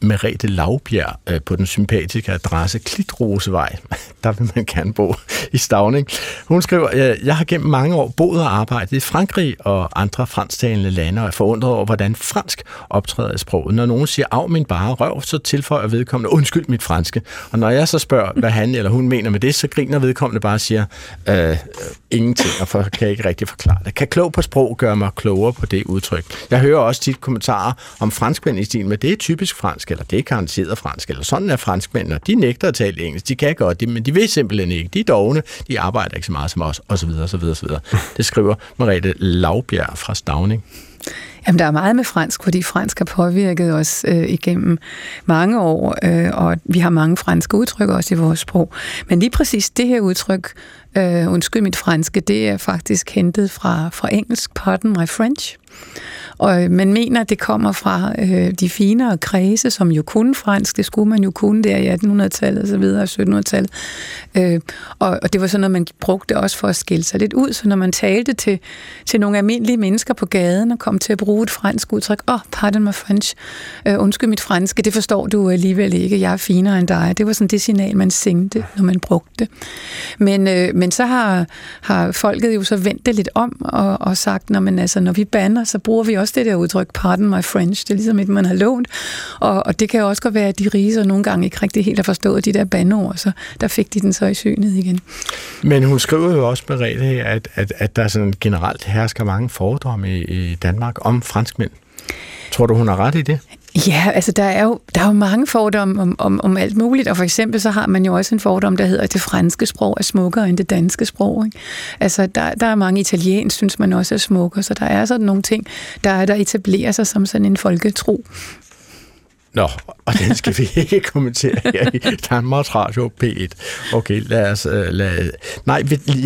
Merete Lavbjerg øh, på den sympatiske adresse Klitrosevej. Der vil man gerne bo i Stavning. Hun skriver, øh, jeg har gennem mange år boet og arbejdet i Frankrig og andre fransktalende lande, og er forundret over, hvordan fransk optræder i sproget. Når nogen siger, af min bare røv, så tilføjer vedkommende, undskyld mit franske. Og når jeg så spørger, hvad han eller hun mener med det, så griner vedkommende bare og siger, øh, øh, ingenting, og for, kan ikke rigtig forklare det. Kan klog på sprog gøre mig klogere på det udtryk? Jeg hører også tit kommentarer om franskmænd i stil med, det er typisk fransk, eller det er garanteret fransk, eller sådan er franskmænd, og de nægter at tale engelsk. De kan godt, det, men de vil simpelthen ikke. De er dogne, de arbejder ikke så meget som os, osv. osv., osv. Det skriver Merete Laubjerg fra Stavning. Jamen, der er meget med fransk, fordi fransk har påvirket os øh, igennem mange år, øh, og vi har mange franske udtryk også i vores sprog. Men lige præcis det her udtryk, øh, undskyld mit franske, det er faktisk hentet fra, fra engelsk, pardon my French. Og øh, man mener, at det kommer fra øh, de finere kredse, som jo kunne fransk. Det skulle man jo kunne der i 1800-tallet og så videre, 1700-tallet. Øh, og, og det var sådan noget, man brugte også for at skille sig lidt ud. Så når man talte til, til nogle almindelige mennesker på gaden og kom til at bruge et fransk udtryk, åh, oh, pardon my French, øh, undskyld mit franske, det forstår du alligevel ikke, jeg er finere end dig. Det var sådan det signal, man sendte, når man brugte det. Men, øh, men så har, har folket jo så vendt det lidt om og, og sagt, når, man, altså, når vi banner, så bruger vi også det der udtryk, pardon my French. Det er ligesom et, man har lånt. Og, og det kan jo også godt være, at de rige så nogle gange ikke rigtig helt har forstået de der bandeord, så der fik de den så i synet igen. Men hun skriver jo også, Merete, her, at, at, at der sådan generelt hersker mange fordomme i, i Danmark om franskmænd. Tror du, hun har ret i det? Ja, altså der er jo, der er jo mange fordomme om, om, om alt muligt, og for eksempel så har man jo også en fordom, der hedder, at det franske sprog er smukkere end det danske sprog. Ikke? Altså der, der er mange italiensk, synes man også er smukkere, så der er sådan nogle ting, der, der etablerer sig som sådan en folketro. Nå, og den skal vi ikke kommentere her i Danmarks Radio P1. Okay, lad os, øh, lad, nej,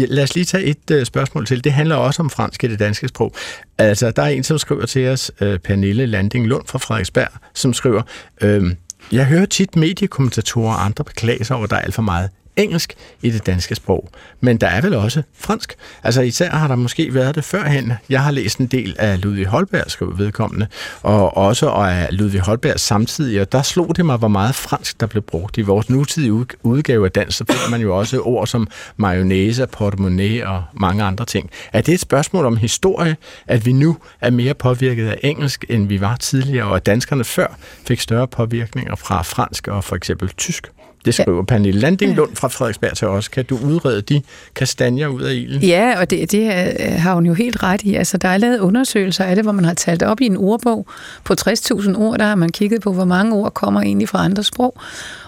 lad os lige tage et øh, spørgsmål til. Det handler også om fransk i det danske sprog. Altså, der er en, som skriver til os, øh, Pernille Landing Lund fra Frederiksberg, som skriver, uh, jeg hører tit mediekommentatorer og andre beklage sig over, at der er alt for meget engelsk i det danske sprog. Men der er vel også fransk. Altså især har der måske været det førhen. Jeg har læst en del af Ludvig Holbergs vedkommende, og også af Ludvig Holbergs samtidig, og der slog det mig, hvor meget fransk der blev brugt. I vores nutidige udgave af dansk, så finder man jo også ord som mayonnaise, portemonnaie og mange andre ting. Er det et spørgsmål om historie, at vi nu er mere påvirket af engelsk, end vi var tidligere, og at danskerne før fik større påvirkninger fra fransk og for eksempel tysk? Det skriver Pernille Landing Lund fra Frederiksberg til os. Kan du udrede de kastanjer ud af ilden? Ja, og det, det er- har hun jo helt ret i. Altså, der er lavet undersøgelser af det, hvor man har talt op i en ordbog på 60.000 ord. Der har man kigget på, hvor mange ord kommer egentlig fra andre sprog.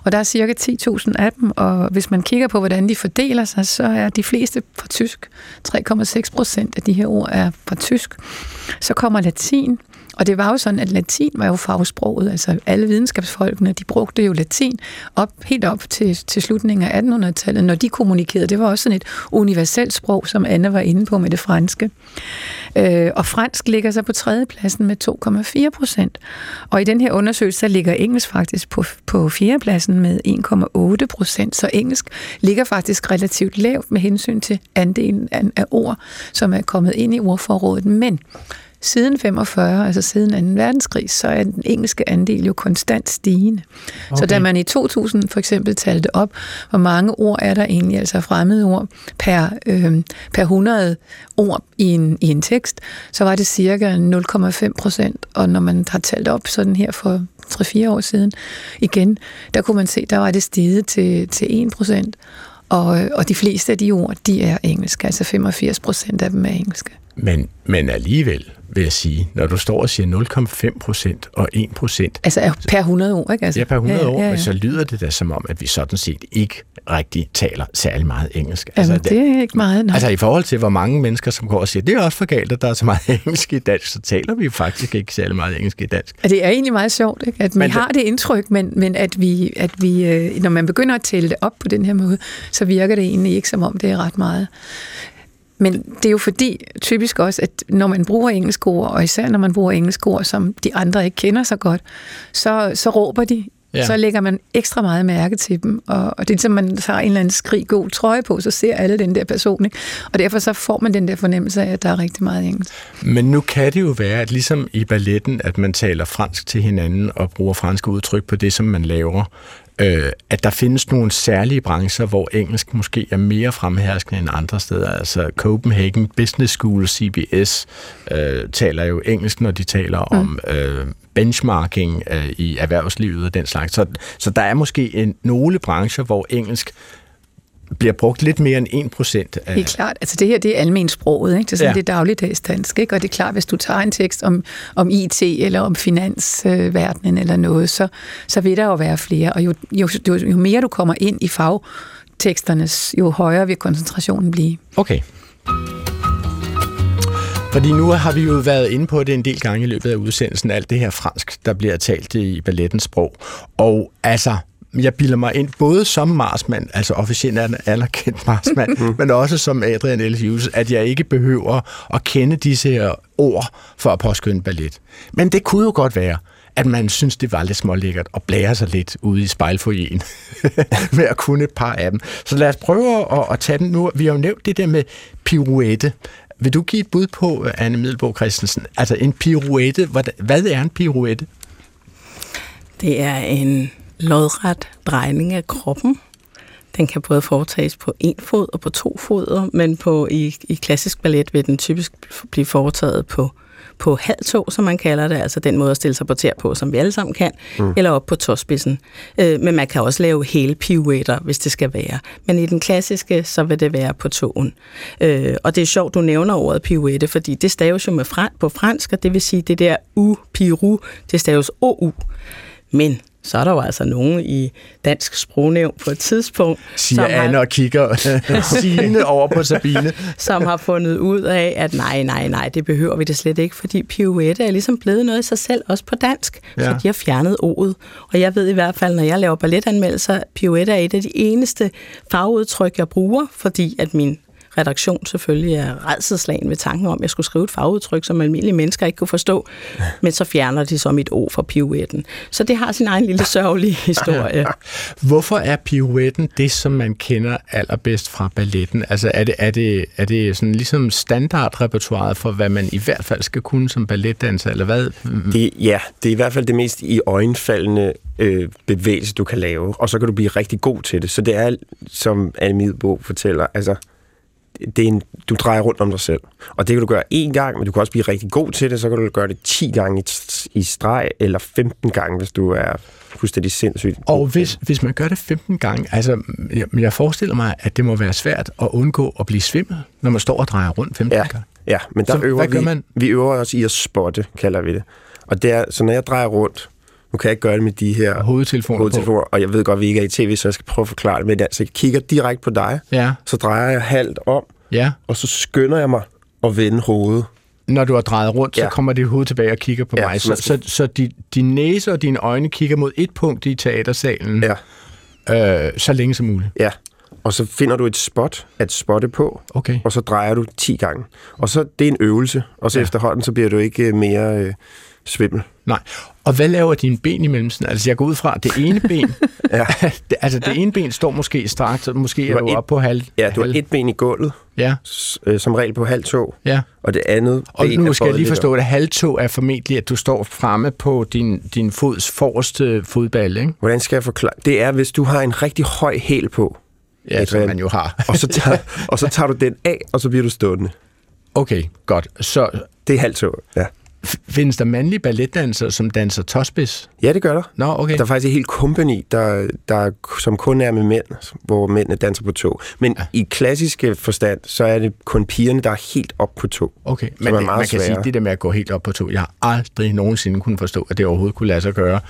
Og der er cirka 10.000 af dem, og hvis man kigger på, hvordan de fordeler sig, så er de fleste fra tysk. 3,6 procent af de her ord er fra tysk. Så kommer latin, og det var jo sådan, at latin var jo fagsproget, altså alle videnskabsfolkene, de brugte jo latin op, helt op til, til slutningen af 1800-tallet, når de kommunikerede. Det var også sådan et universelt sprog, som Anne var inde på med det franske. Øh, og fransk ligger så på tredjepladsen med 2,4 procent. Og i den her undersøgelse, der ligger engelsk faktisk på, på fjerdepladsen med 1,8 procent. Så engelsk ligger faktisk relativt lavt med hensyn til andelen af, af ord, som er kommet ind i ordforrådet. Men siden 45, altså siden 2. verdenskrig, så er den engelske andel jo konstant stigende. Okay. Så da man i 2000 for eksempel talte op, hvor mange ord er der egentlig, altså fremmede ord, per, øh, per 100 ord i en, i en tekst, så var det cirka 0,5 procent. Og når man har talt op sådan her for 3-4 år siden, igen, der kunne man se, der var det stiget til, til 1 procent. Og, og de fleste af de ord, de er engelske, altså 85 procent af dem er engelske. Men, men alligevel vil jeg sige, når du står og siger 0,5 procent og 1 procent, Altså per 100 år, ikke? Altså, ja, per 100 år, ja, ja. så lyder det da som om, at vi sådan set ikke rigtig taler særlig meget engelsk. Jamen, altså, det er ikke meget, nej. Altså i forhold til, hvor mange mennesker, som går og siger, det er også for galt, at der er så meget engelsk i dansk, så taler vi faktisk ikke særlig meget engelsk i dansk. Og det er egentlig meget sjovt, ikke? at vi Men har det indtryk, men, men at vi, at vi øh, når man begynder at tælle det op på den her måde, så virker det egentlig ikke som om, det er ret meget. Men det er jo fordi, typisk også, at når man bruger engelsk ord, og især når man bruger engelsk ord, som de andre ikke kender så godt, så, så råber de. Ja. Så lægger man ekstra meget mærke til dem, og, og det er som man tager en eller anden skrig god trøje på, så ser alle den der person, ikke? og derfor så får man den der fornemmelse af, at der er rigtig meget engelsk. Men nu kan det jo være, at ligesom i balletten, at man taler fransk til hinanden og bruger franske udtryk på det, som man laver, øh, at der findes nogle særlige brancher, hvor engelsk måske er mere fremherskende end andre steder. Altså Copenhagen Business School, CBS, øh, taler jo engelsk, når de taler mm. om øh, benchmarking øh, i erhvervslivet og den slags. Så, så der er måske en, nogle brancher, hvor engelsk bliver brugt lidt mere end 1% af... Helt klart. Altså det her, det er almen sproget, ikke? Det er sådan, Ja. det dagligdags dansk, ikke? Og det er klart, hvis du tager en tekst om, om IT eller om finansverdenen eller noget, så, så vil der jo være flere. Og jo, jo, jo, jo mere du kommer ind i fagteksternes, jo højere vil koncentrationen blive. Okay. Fordi nu har vi jo været inde på det en del gange i løbet af udsendelsen, alt det her fransk, der bliver talt i ballettens sprog. Og altså, jeg bilder mig ind, både som marsmand, altså officielt er en anerkendt marsmand, men også som Adrian L. Hughes, at jeg ikke behøver at kende disse her ord for at påskynde ballet. Men det kunne jo godt være, at man synes, det var lidt smålækkert at blære sig lidt ude i spejlfoyeren med at kunne et par af dem. Så lad os prøve at, at tage den nu. Vi har jo nævnt det der med pirouette. Vil du give et bud på, Anne Middelborg Christensen? Altså en pirouette, hvad, hvad er en pirouette? Det er en lodret drejning af kroppen. Den kan både foretages på en fod og på to fødder, men på, i, i klassisk ballet vil den typisk blive foretaget på, på halv tog, som man kalder det, altså den måde at stille sig på tær på, som vi alle sammen kan, mm. eller op på tåspidsen. Øh, men man kan også lave hele pirouetter, hvis det skal være. Men i den klassiske, så vil det være på togen. Øh, og det er sjovt, du nævner ordet pirouette, fordi det staves jo med fran- på fransk, og det vil sige, det der u, pirou, det staves ou. Men så er der jo altså nogen i dansk sprognævn på et tidspunkt, Siger som Anne har, og kigger sigende over på Sabine. som har fundet ud af, at nej, nej, nej, det behøver vi det slet ikke, fordi pirouette er ligesom blevet noget i sig selv, også på dansk, Ja. ja. så de har fjernet ordet. Og jeg ved i hvert fald, når jeg laver balletanmeldelser, pirouette er et af de eneste fagudtryk, jeg bruger, fordi at min redaktion selvfølgelig er redselslagen ved tanken om, at jeg skulle skrive et fagudtryk, som almindelige mennesker ikke kunne forstå, men så fjerner de så mit ord fra pirouetten. Så det har sin egen lille sørgelige historie. Hvorfor er pirouetten det, som man kender allerbedst fra balletten? Altså er det, er det, er det sådan ligesom standardrepertoireet for, hvad man i hvert fald skal kunne som balletdanser, eller hvad? Det, ja, det er i hvert fald det mest i øjenfaldende øh, bevægelse, du kan lave, og så kan du blive rigtig god til det. Så det er, som Anne Middelbo fortæller, altså, det er en, du drejer rundt om dig selv. Og det kan du gøre én gang, men du kan også blive rigtig god til det, så kan du gøre det 10 gange i, i streg, eller 15 gange, hvis du er fuldstændig sindssygt. Og hvis, hvis man gør det 15 gange, altså jeg, jeg forestiller mig, at det må være svært at undgå at blive svimmel, når man står og drejer rundt 15 Ja, gange. ja men der Så øver hvad gør vi, man? vi øver os i at spotte, kalder vi det. Og det er, så når jeg drejer rundt, nu kan jeg ikke gøre det med de her Hovedtelefoner på. hovedtelefoner, og jeg ved godt, at vi ikke er i tv, så jeg skal prøve at forklare det, men altså, jeg kigger direkte på dig, Ja, så drejer jeg halvt om, ja. og så skynder jeg mig at vende hovedet. Når du har drejet rundt, så Ja. kommer dit hoved tilbage og kigger på Ja, mig. så Så, så, så din, din næse og dine øjne kigger mod et punkt i teatersalen, Ja, øh, så længe som muligt. ja. Og så finder du et spot at spotte på, Okay. og så drejer du 10 gange. Og så det er en øvelse, og så ja. efterhånden, så bliver du ikke øh, mere øh, svimmel. Nej. Og hvad laver dine ben imellem? sådan? Altså, jeg går ud fra, det ene ben, Ja. altså det ene ben står måske straks, og måske er du oppe på halv. Ja, du har et ben i gulvet, Ja, øh, som regel på halv tog, ja. og det andet Og ben nu skal jeg lige forstå, op. at halvtog er formentlig, at du står fremme på din, din fods forreste fodball, ikke? Hvordan skal jeg forklare? Det er, hvis du har en rigtig høj hæl på, Ja, som man jo har. og så, tager, og så tager du den af, og så bliver du stående. Okay, godt. Så, Det er halv tog, ja. Findes der mandlige balletdansere, som danser tåspids? Ja, det gør der. Nå, okay. Der er faktisk et helt company, der, der, som kun er med mænd, hvor mændene danser på to. Men ja. i klassiske forstand, så er det kun pigerne, der er helt op på to. Okay, men meget man kan sværere. sige, det der med at gå helt op på to, jeg har aldrig nogensinde kunne forstå, at det overhovedet kunne lade sig gøre.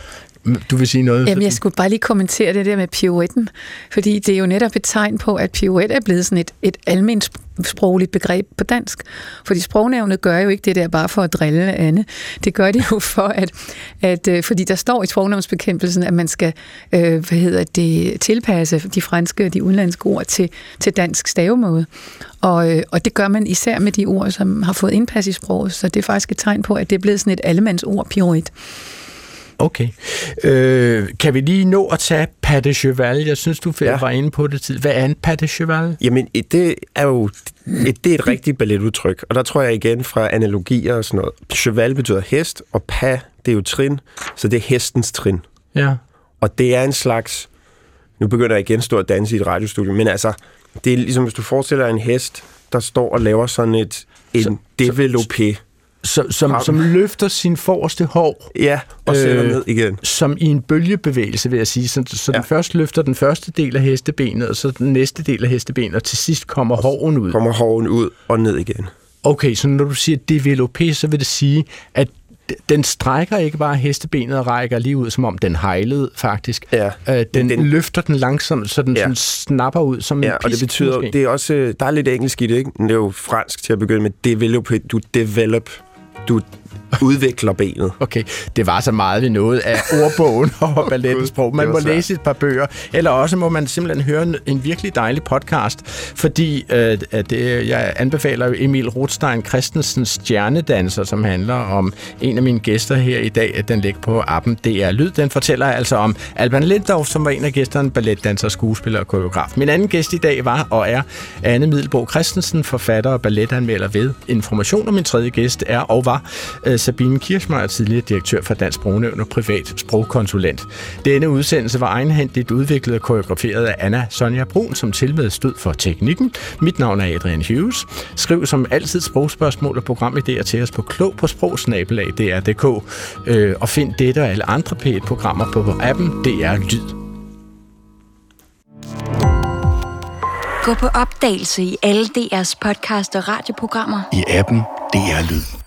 Du vil sige noget? Jamen, jeg skulle bare lige kommentere det der med pirouetten, fordi det er jo netop et tegn på, at pirouette er blevet sådan et, et almindeligt sprogligt begreb på dansk. Fordi sprognævnet gør jo ikke det der bare for at drille Anne. Det gør det jo for, at, at øh, fordi der står i sprognævnsbekæmpelsen, at man skal øh, hvad hedder det, tilpasse de franske og de udenlandske ord til, til dansk stavemåde. Og, øh, og det gør man især med de ord, som har fået indpas i sproget, så det er faktisk et tegn på, at det er blevet sådan et allemandsord, pirouette. Okay. Øh, kan vi lige nå at tage pas de cheval? Jeg synes, du ja. Var inde på det tid. Hvad er en pas de cheval? Jamen, et- det er jo et, det er et rigtigt balletudtryk, og der tror jeg igen fra analogier og sådan noget. Cheval betyder hest, og pas, det er jo trin, så det er hestens trin. Ja. Og det er en slags... Nu begynder jeg igen at stå og danse i et radiostudie, men altså, det er ligesom, hvis du forestiller dig en hest, der står og laver sådan et en developé. Som, som, som løfter sin forreste hår, Ja, og sætter Øh, ned igen. som i en bølgebevægelse, vil jeg sige. Så, så ja. den først løfter den første del af hestebenet, og så den næste del af hestebenet, og til sidst kommer håren ud. Kommer håren ud og ned igen. Okay, så når du siger developé, så vil det sige, at den strækker ikke bare hestebenet og rækker lige ud, som om den hejlede faktisk. Ja, Øh, den, den løfter den langsomt, så den ja. Sådan snapper ud som Ja, en og det pisk, betyder, måske. det er også, øh, der er lidt engelsk i det, ikke? Det er jo fransk til at begynde med. Develop, du develop, du udvikler benet. Okay, det var så meget ved noget af ordbogen og ballettens sprog. Man må svært. læse et par bøger, eller også må man simpelthen høre en, virkelig dejlig podcast, fordi øh, at det, jeg anbefaler jo Emil Rothstein Christensens Stjernedanser, som handler om en af mine gæster her i dag. at Den ligger på appen DR Lyd. Den fortæller altså om Alban Lindorf, som var en af gæsterne, balletdanser, skuespiller og koreograf. Min anden gæst i dag var og er Anne Middelbo Christensen, forfatter og balletanmelder ved Information. Og min tredje gæst er og var øh, Sabine Kirschmeier, tidligere direktør for Dansk Sprognævn og privat sprogkonsulent. Denne udsendelse var egenhændigt udviklet og koreograferet af Anna Sonja Brun, som tilmed stod for teknikken. Mit navn er Adrian Hughes. Skriv som altid sprogspørgsmål og programidéer til os på klog på sprogsnabelag.dr.dk øh, og find dette og alle andre P1-programmer på appen DR Lyd. Gå på opdagelse i alle DR's podcast og radioprogrammer. I appen DR Lyd.